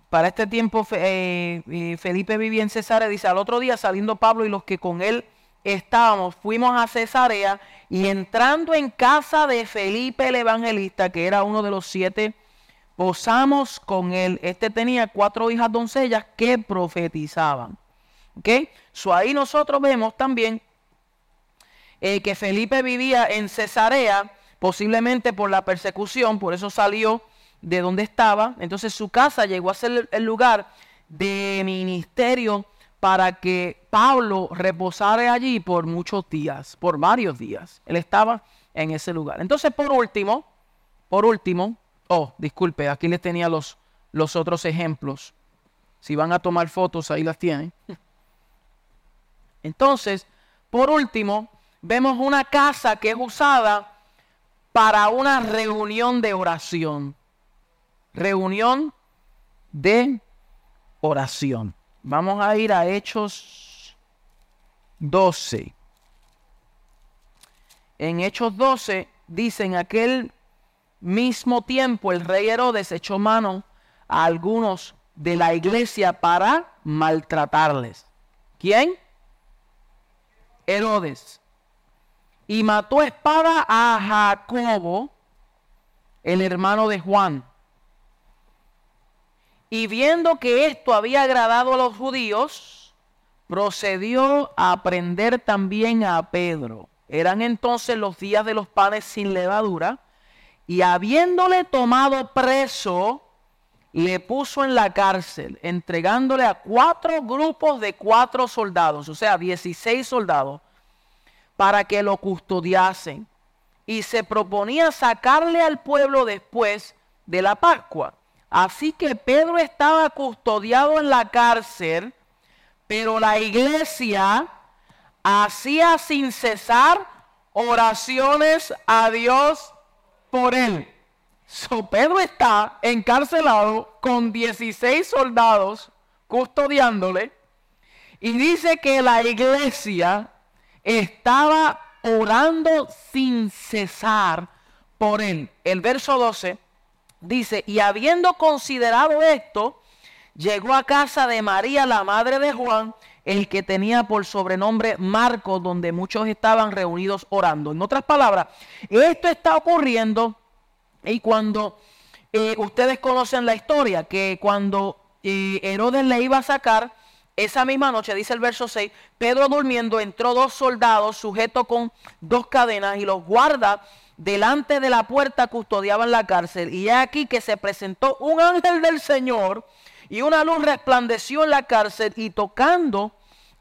para este tiempo eh, eh, Felipe vivía en Cesarea, dice, al otro día saliendo Pablo y los que con él estábamos, fuimos a Cesarea y entrando en casa de Felipe el evangelista, que era uno de los siete, posamos con él. Este tenía cuatro hijas doncellas que profetizaban. ¿Ok? So ahí nosotros vemos también eh, que Felipe vivía en Cesarea, posiblemente por la persecución, por eso salió de donde estaba. Entonces su casa llegó a ser el lugar de ministerio para que Pablo reposara allí por muchos días, por varios días. Él estaba en ese lugar. Entonces, por último, por último, oh, disculpe, aquí les tenía los, los otros ejemplos. Si van a tomar fotos, ahí las tienen. Entonces, por último, vemos una casa que es usada para una reunión de oración. Reunión de oración. Vamos a ir a Hechos 12. En Hechos 12 dice, en aquel mismo tiempo el rey Herodes echó mano a algunos de la iglesia para maltratarles. ¿Quién? Herodes. Y mató espada a Jacobo, el hermano de Juan y viendo que esto había agradado a los judíos, procedió a prender también a Pedro. Eran entonces los días de los panes sin levadura, y habiéndole tomado preso, le puso en la cárcel, entregándole a cuatro grupos de cuatro soldados, o sea, 16 soldados, para que lo custodiasen. Y se proponía sacarle al pueblo después de la Pascua. Así que Pedro estaba custodiado en la cárcel, pero la iglesia hacía sin cesar oraciones a Dios por él. So, Pedro está encarcelado con 16 soldados custodiándole y dice que la iglesia estaba orando sin cesar por él. El verso 12 Dice, y habiendo considerado esto, llegó a casa de María, la madre de Juan, el que tenía por sobrenombre Marcos, donde muchos estaban reunidos orando. En otras palabras, esto está ocurriendo y cuando eh, ustedes conocen la historia, que cuando eh, Herodes le iba a sacar, esa misma noche, dice el verso 6, Pedro durmiendo, entró dos soldados sujetos con dos cadenas y los guarda delante de la puerta custodiaban la cárcel. Y aquí que se presentó un ángel del Señor y una luz resplandeció en la cárcel y tocando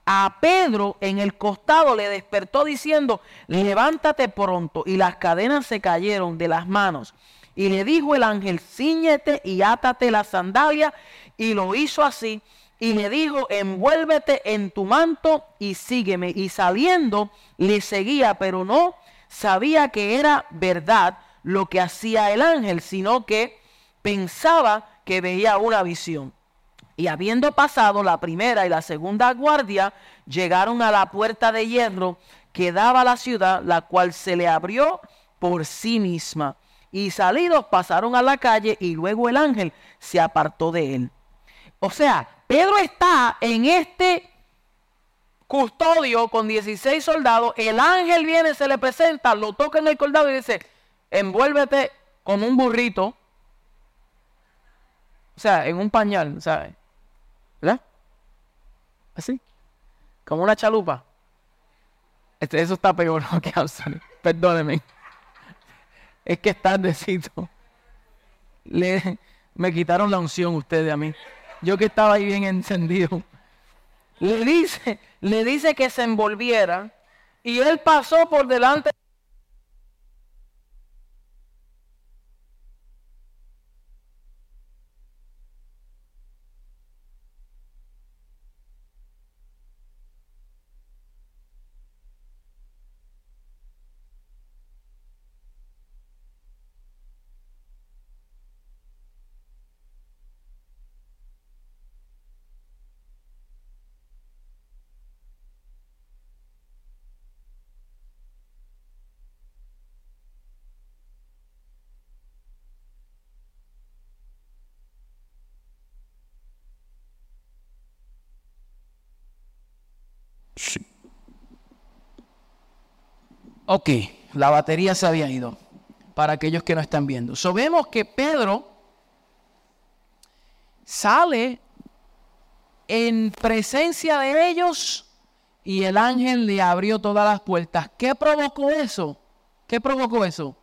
a Pedro en el costado le despertó diciendo, levántate pronto. Y las cadenas se cayeron de las manos. Y le dijo el ángel, ciñete y átate la sandalia. Y lo hizo así. Y le dijo, envuélvete en tu manto y sígueme. Y saliendo le seguía, pero no sabía que era verdad lo que hacía el ángel, sino que pensaba que veía una visión. Y habiendo pasado la primera y la segunda guardia, llegaron a la puerta de hierro que daba a la ciudad, la cual se le abrió por sí misma. Y salidos pasaron a la calle y luego el ángel se apartó de él. O sea, Pedro está en este custodio con 16 soldados, el ángel viene, se le presenta, lo toca en el cordado y dice, envuélvete con un burrito, o sea, en un pañal, ¿sabes? ¿Verdad? Así. Como una chalupa. Este, eso está peor que Anthony. Perdóneme. Es que es tardecito. Le, me quitaron la unción ustedes a mí. Yo que estaba ahí bien encendido. Le dice, le dice que se envolviera y él pasó por delante Ok, la batería se había ido. Para aquellos que no están viendo. So vemos que Pedro sale en presencia de ellos y el ángel le abrió todas las puertas. ¿Qué provocó eso? ¿Qué provocó eso?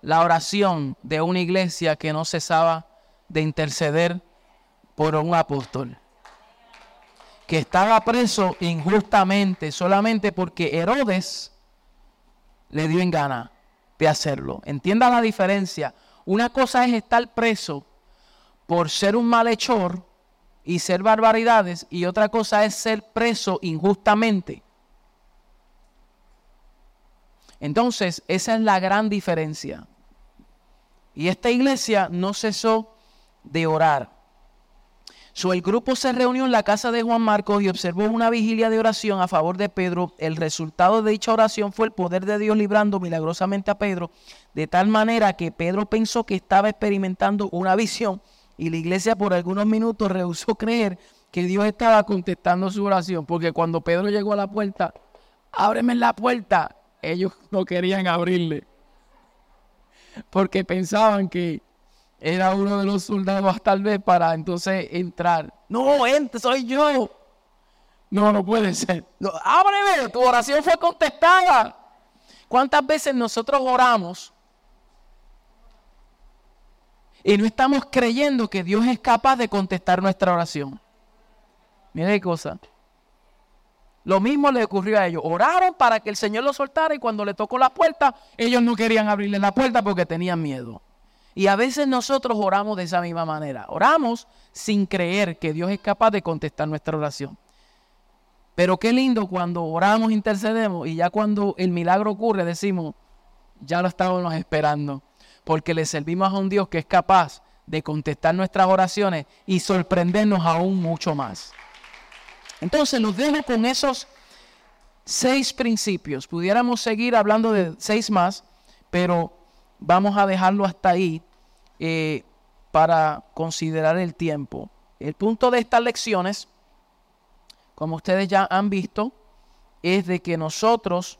La oración de una iglesia que no cesaba de interceder por un apóstol que estaba preso injustamente solamente porque Herodes le dio en gana de hacerlo. Entienda la diferencia. Una cosa es estar preso por ser un malhechor y ser barbaridades y otra cosa es ser preso injustamente. Entonces, esa es la gran diferencia. Y esta iglesia no cesó de orar el grupo se reunió en la casa de Juan Marcos y observó una vigilia de oración a favor de Pedro. El resultado de dicha oración fue el poder de Dios librando milagrosamente a Pedro, de tal manera que Pedro pensó que estaba experimentando una visión y la iglesia por algunos minutos rehusó creer que Dios estaba contestando su oración, porque cuando Pedro llegó a la puerta, ábreme la puerta, ellos no querían abrirle, porque pensaban que era uno de los soldados tal vez para entonces entrar. No, ente, soy yo. No, no puede ser. No, ábreme, tu oración fue contestada. ¿Cuántas veces nosotros oramos y no estamos creyendo que Dios es capaz de contestar nuestra oración? Mira qué cosa. Lo mismo le ocurrió a ellos. Oraron para que el Señor los soltara y cuando le tocó la puerta, ellos no querían abrirle la puerta porque tenían miedo. Y a veces nosotros oramos de esa misma manera. Oramos sin creer que Dios es capaz de contestar nuestra oración. Pero qué lindo cuando oramos, intercedemos y ya cuando el milagro ocurre decimos, ya lo estábamos esperando. Porque le servimos a un Dios que es capaz de contestar nuestras oraciones y sorprendernos aún mucho más. Entonces los dejo con esos seis principios. Pudiéramos seguir hablando de seis más, pero vamos a dejarlo hasta ahí eh, para considerar el tiempo. El punto de estas lecciones, como ustedes ya han visto, es de que nosotros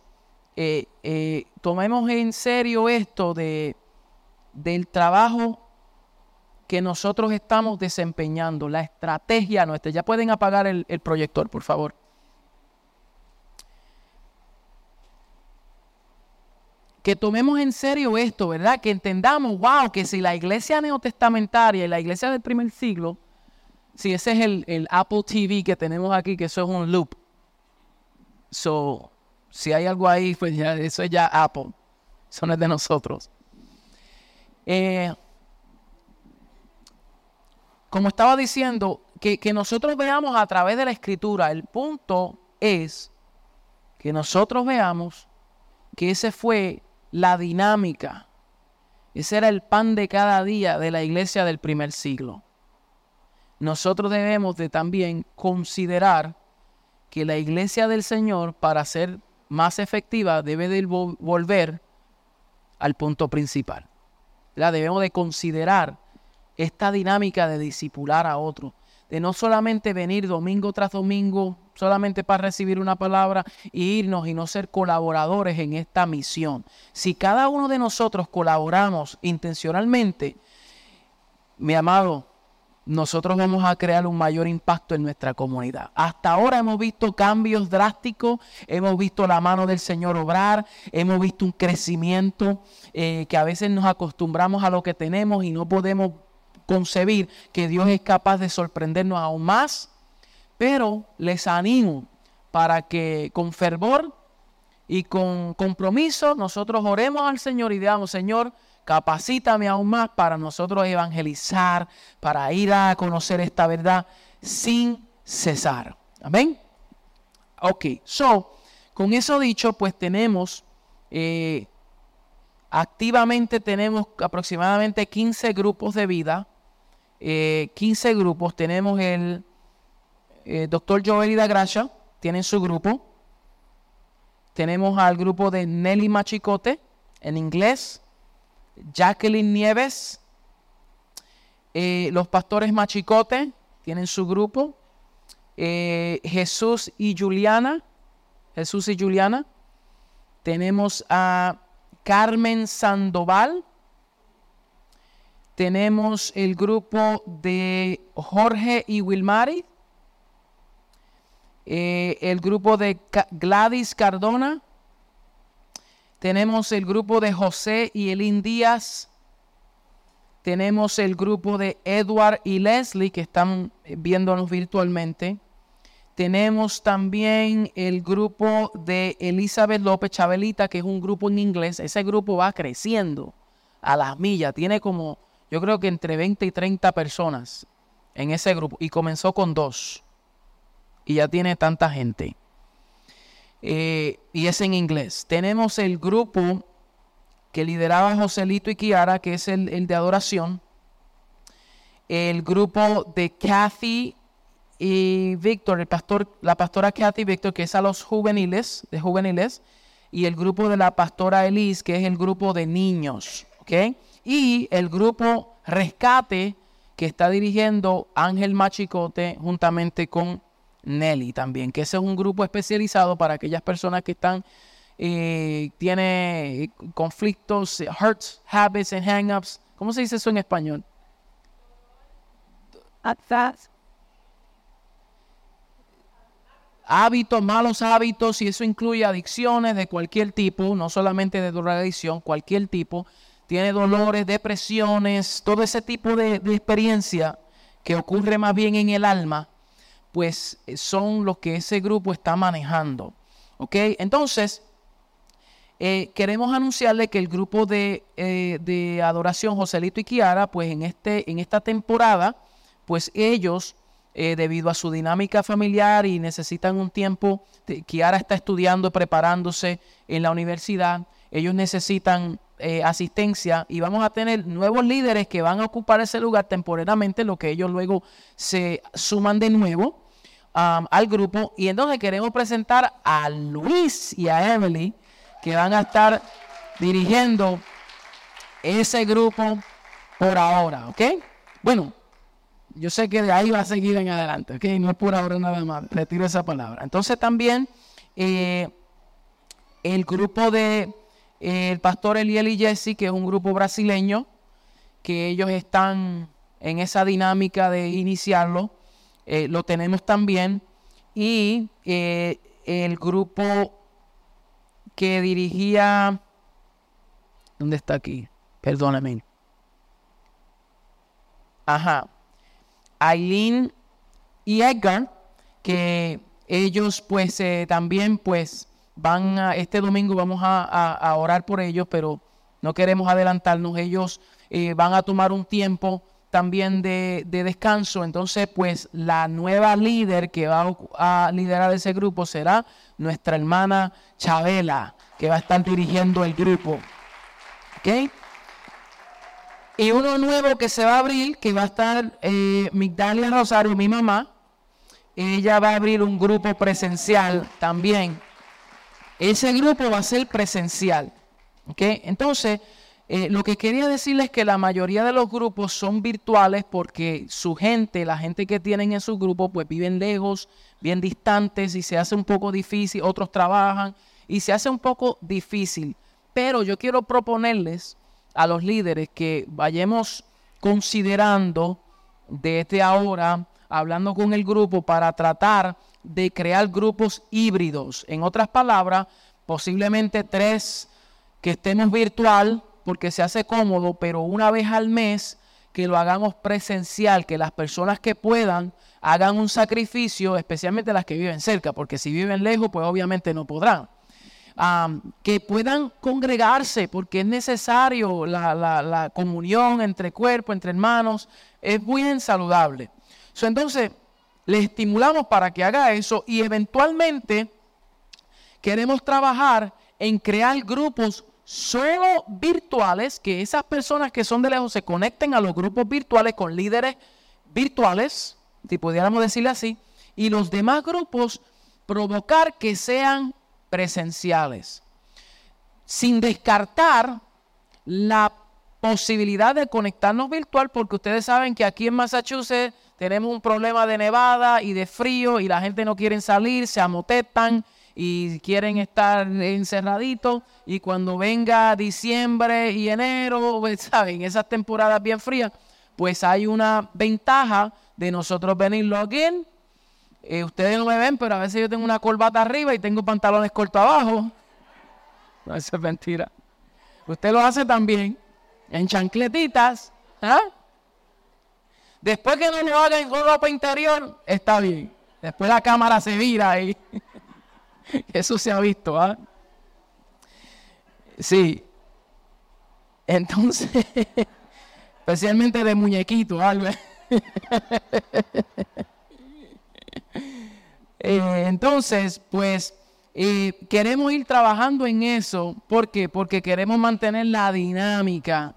eh, eh, tomemos en serio esto de, del trabajo que nosotros estamos desempeñando, la estrategia nuestra. Ya pueden apagar el proyector, por favor. Que tomemos en serio esto, ¿verdad? Que entendamos, wow, que si la iglesia neotestamentaria y la iglesia del primer siglo, si ese es el, Apple TV que tenemos aquí, que eso es un loop. So, si hay algo ahí, pues ya, eso es ya Apple. Eso no es de nosotros. Eh, como estaba diciendo, que, que nosotros veamos a través de la escritura, el punto es que nosotros veamos que ese fue la dinámica. Ese era el pan de cada día de la iglesia del primer siglo. Nosotros debemos de también considerar que la iglesia del Señor, para ser más efectiva, debe de volver al punto principal. La debemos de considerar esta dinámica de discipular a otros, de no solamente venir domingo tras domingo solamente para recibir una palabra e irnos y no ser colaboradores en esta misión. Si cada uno de nosotros colaboramos intencionalmente, mi amado, nosotros vamos a crear un mayor impacto en nuestra comunidad. Hasta ahora hemos visto cambios drásticos, hemos visto la mano del Señor obrar, hemos visto un crecimiento eh, que a veces nos acostumbramos a lo que tenemos y no podemos concebir que Dios es capaz de sorprendernos aún más. Pero les animo para que con fervor y con compromiso nosotros oremos al Señor y digamos, Señor, Capacítame aún más para nosotros evangelizar, para ir a conocer esta verdad sin cesar. Amén. Ok, so, con eso dicho, pues tenemos, eh, activamente tenemos aproximadamente 15 grupos de vida. 15 eh, grupos. Tenemos el eh, doctor Joel da Gracia, tienen su grupo. Tenemos al grupo de Nelly Machicote en inglés. Jacqueline Nieves, eh, los pastores Machicote tienen su grupo, eh, Jesús y Juliana, Jesús y Juliana, tenemos a Carmen Sandoval, tenemos el grupo de Jorge y Wilmari, eh, el grupo de Gladys Cardona, tenemos el grupo de José y Elín Díaz. Tenemos el grupo de Edward y Leslie que están viéndonos virtualmente. Tenemos también el grupo de Elizabeth López Chabelita, que es un grupo en inglés. Ese grupo va creciendo a las millas. Tiene como, yo creo que entre 20 y 30 personas en ese grupo. Y comenzó con dos. Y ya tiene tanta gente. Eh, y es en inglés. Tenemos el grupo que lideraba Joselito y Kiara, que es el, de adoración. El grupo de Kathy y Víctor, el pastor, la pastora Kathy Víctor, que es a los juveniles, de juveniles. Y el grupo de la pastora Elise, que es el grupo de niños. Y el grupo Rescate, que está dirigiendo Ángel Machicote juntamente con Nelly también, que ese es un grupo especializado para aquellas personas que están, eh, tiene conflictos, hurts, habits and hang-ups. ¿Cómo se dice eso en español? Hábitos, malos hábitos, y eso incluye adicciones de cualquier tipo, no solamente de drogadicción, cualquier tipo. Tiene dolores, depresiones, todo ese tipo de experiencia que ocurre más bien en el alma pues eh, son los que ese grupo está manejando. ¿Ok? Entonces, eh, queremos anunciarle que el grupo de, eh, de, adoración Joselito y Kiara, pues en, este, en esta temporada, pues ellos, debido a su dinámica familiar y necesitan un tiempo, Kiara está estudiando, preparándose en la universidad, ellos necesitan eh, asistencia y vamos a tener nuevos líderes que van a ocupar ese lugar temporalmente, lo que ellos luego se suman de nuevo um, al grupo. Y entonces queremos presentar a Luis y a Emily que van a estar dirigiendo ese grupo por ahora, ¿ok? Bueno, yo sé que de ahí va a seguir en adelante, ¿ok? No es por ahora nada más, retiro esa palabra. Entonces también eh, el grupo de el pastor Eliel y Jesse, que es un grupo brasileño, que ellos están en esa dinámica de iniciarlo, eh, lo tenemos también. Y eh, el grupo que dirigía, ¿dónde está aquí? Perdóname. Ajá. Aileen y Edgar, que ellos pues eh, también pues van a, este domingo vamos a, orar por ellos, pero no queremos adelantarnos. Ellos eh, van a tomar un tiempo también de, descanso. Entonces, pues la nueva líder que va a, liderar ese grupo será nuestra hermana Chabela, que va a estar dirigiendo el grupo. ¿Ok? Y uno nuevo que se va a abrir, que va a estar eh, Migdalia Rosario, mi mamá. Ella va a abrir un grupo presencial también ese grupo va a ser presencial. Entonces, eh, lo que quería decirles es que la mayoría de los grupos son virtuales porque su gente, la gente que tienen en su grupo, pues viven lejos, bien distantes y se hace un poco difícil, otros trabajan y se hace un poco difícil. Pero yo quiero proponerles a los líderes que vayamos considerando desde ahora, hablando con el grupo para tratar de crear grupos híbridos. En otras palabras, posiblemente tres que estemos virtual porque se hace cómodo, pero una vez al mes que lo hagamos presencial, que las personas que puedan hagan un sacrificio, especialmente las que viven cerca, porque si viven lejos, pues obviamente no podrán. que puedan congregarse, porque es necesario la, la, comunión entre cuerpo, entre hermanos, es bien saludable. entonces, les estimulamos para que haga eso y eventualmente queremos trabajar en crear grupos solo virtuales, que esas personas que son de lejos se conecten a los grupos virtuales con líderes virtuales, si pudiéramos decirle así, y los demás grupos provocar que sean presenciales, sin descartar la posibilidad de conectarnos virtual, porque ustedes saben que aquí en Massachusetts tenemos un problema de nevada y de frío y la gente no quiere salir, se amotetan y quieren estar encerraditos y cuando venga diciembre y enero, pues, ¿saben? Esas temporadas bien frías, pues hay una ventaja de nosotros venir login. Eh, ustedes no me ven, pero a veces yo tengo una corbata arriba y tengo pantalones cortos abajo. No, eso es mentira. Usted lo hace también en chancletitas. ¿ah? Después que no lo hagan con ropa interior, está bien. Después la cámara se vira y eso se ha visto. ¿ah? Sí. Entonces, especialmente de muñequito, Albert. Eh, entonces, pues eh, queremos ir trabajando en eso. ¿Por qué? Porque queremos mantener la dinámica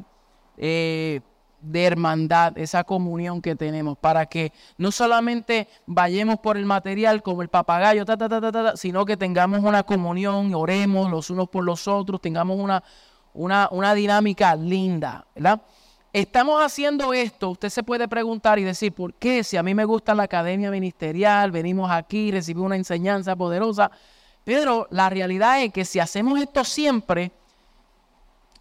eh, de hermandad, esa comunión que tenemos, para que no solamente vayamos por el material como el papagayo, sino que tengamos una comunión, oremos los unos por los otros, tengamos una, una, una dinámica linda, ¿verdad? Estamos haciendo esto, usted se puede preguntar y decir, ¿por qué? Si a mí me gusta la academia ministerial, venimos aquí, recibimos una enseñanza poderosa, pero la realidad es que si hacemos esto siempre,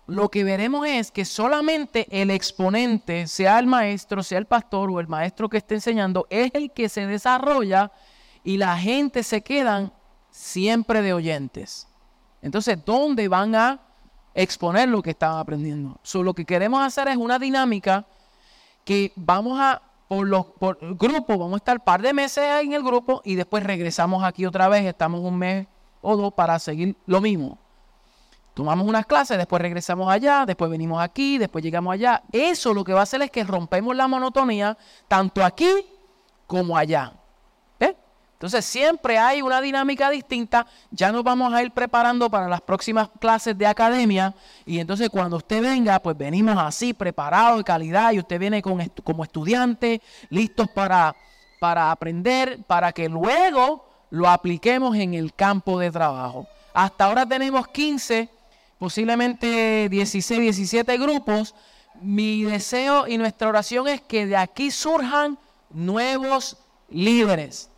lo que veremos es que solamente el exponente, sea el maestro, sea el pastor o el maestro que esté enseñando, es el que se desarrolla y la gente se quedan siempre de oyentes. Entonces, ¿dónde van a exponer lo que están aprendiendo. So, lo que queremos hacer es una dinámica que vamos a, por los por grupo, vamos a estar un par de meses en el grupo y después regresamos aquí otra vez, estamos un mes o dos para seguir lo mismo. Tomamos unas clases, después regresamos allá, después venimos aquí, después llegamos allá. Eso lo que va a hacer es que rompemos la monotonía tanto aquí como allá. Entonces siempre hay una dinámica distinta, ya nos vamos a ir preparando para las próximas clases de academia y entonces cuando usted venga, pues venimos así, preparados de calidad y usted viene con como estudiante, listos para, para aprender, para que luego lo apliquemos en el campo de trabajo. Hasta ahora tenemos 15, posiblemente 16, 17 grupos. Mi deseo y nuestra oración es que de aquí surjan nuevos líderes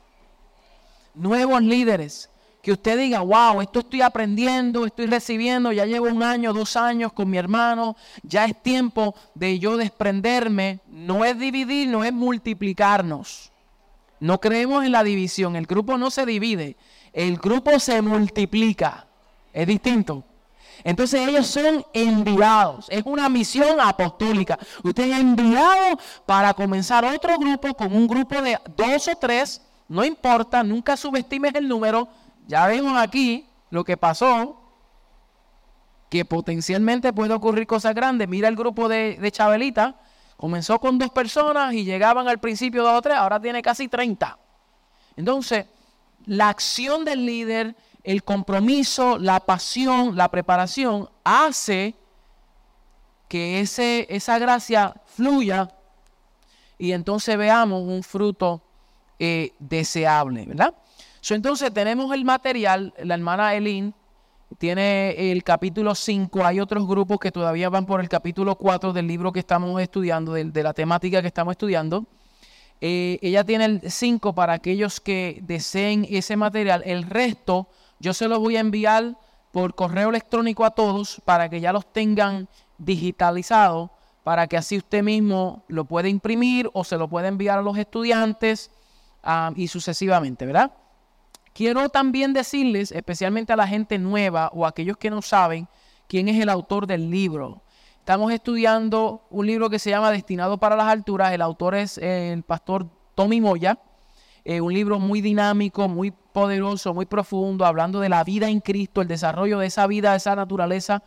nuevos líderes. Que usted diga, wow, esto estoy aprendiendo, estoy recibiendo, ya llevo un año, dos años con mi hermano, ya es tiempo de yo desprenderme. No es dividir, no es multiplicarnos. No creemos en la división, el grupo no se divide, el grupo se multiplica. Es distinto. Entonces ellos son enviados. Es una misión apostólica. Usted es enviado para comenzar otro grupo con un grupo de dos o tres no importa, nunca subestimes el número. Ya vemos aquí lo que pasó, que potencialmente puede ocurrir cosas grandes. Mira el grupo de, Chabelita, comenzó con dos personas y llegaban al principio dos o tres, ahora tiene casi 30. Entonces, la acción del líder, el compromiso, la pasión, la preparación, hace que ese, esa gracia fluya y entonces veamos un fruto eh, deseable, ¿verdad? entonces tenemos el material, la hermana Elin tiene el capítulo 5, hay otros grupos que todavía van por el capítulo 4 del libro que estamos estudiando, de, la temática que estamos estudiando. Eh, ella tiene el 5 para aquellos que deseen ese material. El resto yo se los voy a enviar por correo electrónico a todos para que ya los tengan digitalizados para que así usted mismo lo pueda imprimir o se lo pueda enviar a los estudiantes ah, y sucesivamente, ¿verdad? Quiero también decirles, especialmente a la gente nueva o a aquellos que no saben, quién es el autor del libro. Estamos estudiando un libro que se llama Destinado para las Alturas. El autor es el pastor Tommy Moya. Eh, un libro muy dinámico, muy poderoso, muy profundo, hablando de la vida en Cristo, el desarrollo de esa vida, de esa naturaleza.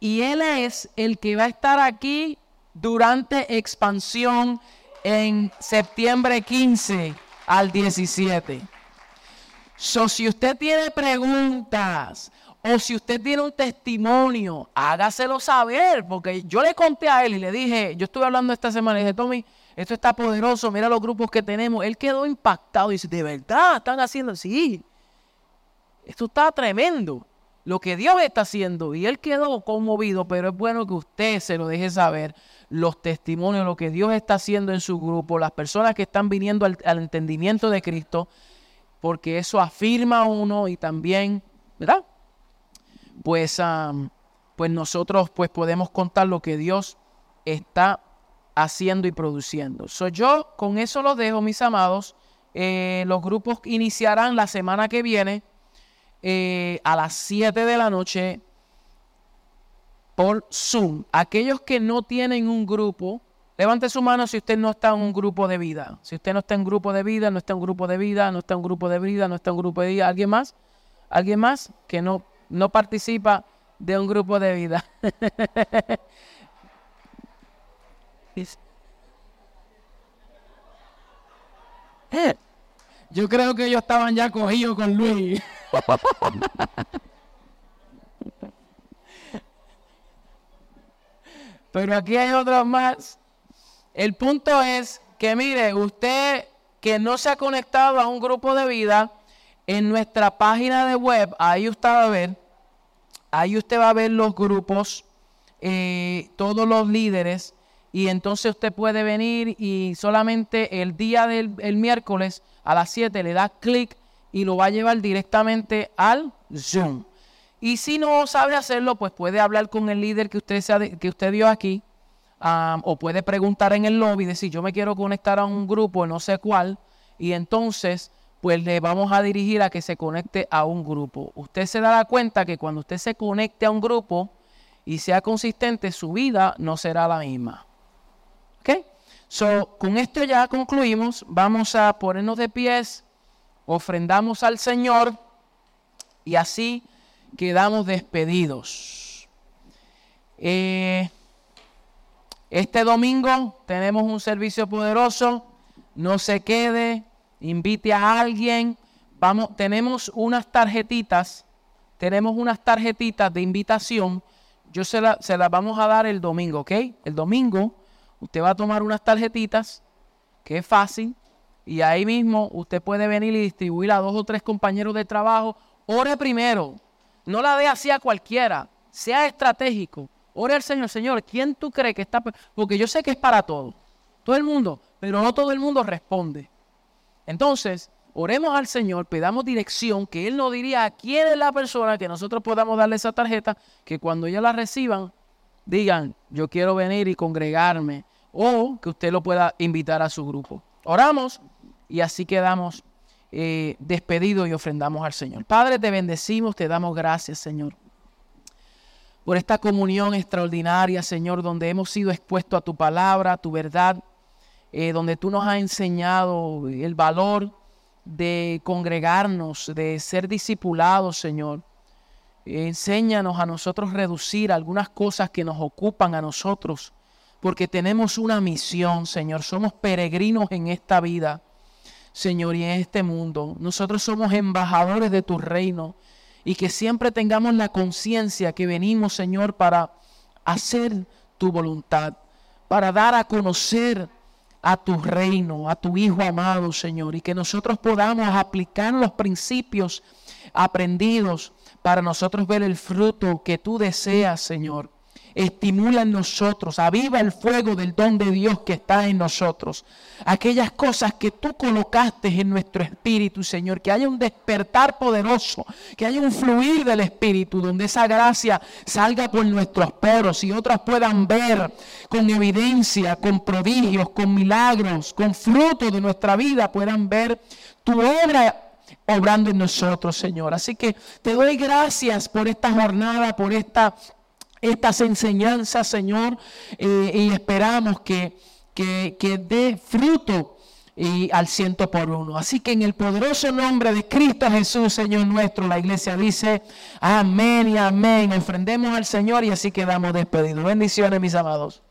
y él es el que va a estar aquí durante expansión en septiembre 15 al 17. So, si usted tiene preguntas o si usted tiene un testimonio, hágaselo saber, porque yo le conté a él y le dije, yo estuve hablando esta semana y dije, Tommy, esto está poderoso, mira los grupos que tenemos. Él quedó impactado y dice, de verdad, están haciendo, sí, esto está tremendo, lo que Dios está haciendo. Y él quedó conmovido, pero es bueno que usted se lo deje saber, los testimonios, lo que Dios está haciendo en su grupo, las personas que están viniendo al, entendimiento de Cristo, porque eso afirma a uno y también, ¿verdad? Pues, pues nosotros pues podemos contar lo que Dios está haciendo y produciendo. Soy yo con eso lo dejo, mis amados. Eh, los grupos iniciarán la semana que viene eh, a las 7 de la noche por Zoom. Aquellos que no tienen un grupo, levante su mano si usted no está en un grupo de vida. Si usted no está en grupo de vida, no está en grupo de vida, no está en grupo de vida, no está en grupo de vida. ¿Alguien más? ¿Alguien más que no, no participa de un grupo de vida? Eh, yo creo que ellos estaban ya cogidos con Luis. Pero aquí hay otros más. El punto es que mire, usted que no se ha conectado a un grupo de vida, en nuestra página de web, ahí usted va a ver, ahí usted va a ver los grupos, eh, todos los líderes y entonces usted puede venir y solamente el día del miércoles a las 7 le da clic y lo va a llevar directamente al Zoom. Y si no sabe hacerlo, pues puede hablar con el líder que usted, que usted vio aquí o puede preguntar en el lobby, decir yo me quiero conectar a un grupo, no sé cuál, y entonces pues le vamos a dirigir a que se conecte a un grupo. Usted se dará cuenta que cuando usted se conecte a un grupo y sea consistente, su vida no será la misma. So, con esto ya concluimos. Vamos a ponernos de pies, ofrendamos al Señor y así quedamos despedidos. Eh, este domingo tenemos un servicio poderoso. No se quede, invite a alguien. Vamos, tenemos unas tarjetitas, tenemos unas tarjetitas de invitación. Yo se, se las vamos a dar el domingo, ¿ok? El domingo Usted va a tomar unas tarjetitas, que es fácil, y ahí mismo usted puede venir y distribuir a dos o tres compañeros de trabajo. Ore primero, no la dé así a cualquiera, sea estratégico. Ore al Señor, Señor, ¿quién tú crees que está? Porque yo sé que es para todo, todo el mundo, pero no todo el mundo responde. Entonces, oremos al Señor, pedamos dirección, que Él nos diría a quién es la persona que nosotros podamos darle esa tarjeta, que cuando ya la reciban, digan, yo quiero venir y congregarme o que usted lo pueda invitar a su grupo. Oramos y así quedamos eh, despedidos y ofrendamos al Señor. Padre, te bendecimos, te damos gracias, Señor, por esta comunión extraordinaria, Señor, donde hemos sido expuestos a tu palabra, a tu verdad, eh, donde tú nos has enseñado el valor de congregarnos, de ser discipulados, Señor. Enséñanos a nosotros reducir algunas cosas que nos ocupan a nosotros porque tenemos una misión, Señor. Somos peregrinos en esta vida, Señor, y en este mundo. Nosotros somos embajadores de tu reino y que siempre tengamos la conciencia que venimos, Señor, para hacer tu voluntad, para dar a conocer a tu reino, a tu Hijo amado, Señor, y que nosotros podamos aplicar los principios aprendidos para nosotros ver el fruto que tú deseas, Señor estimula en nosotros, aviva el fuego del don de Dios que está en nosotros. Aquellas cosas que tú colocaste en nuestro espíritu, Señor, que haya un despertar poderoso, que haya un fluir del espíritu, donde esa gracia salga por nuestros poros y otras puedan ver con evidencia, con prodigios, con milagros, con fruto de nuestra vida, puedan ver tu obra obrando en nosotros, Señor. Así que te doy gracias por esta jornada, por esta, estas enseñanzas, Señor, eh, y esperamos que, que, que dé fruto y al ciento por uno. Así que en el poderoso nombre de Cristo Jesús, Señor nuestro, la iglesia dice amén y amén. Ofrendemos al Señor y así quedamos despedidos. Bendiciones, mis amados.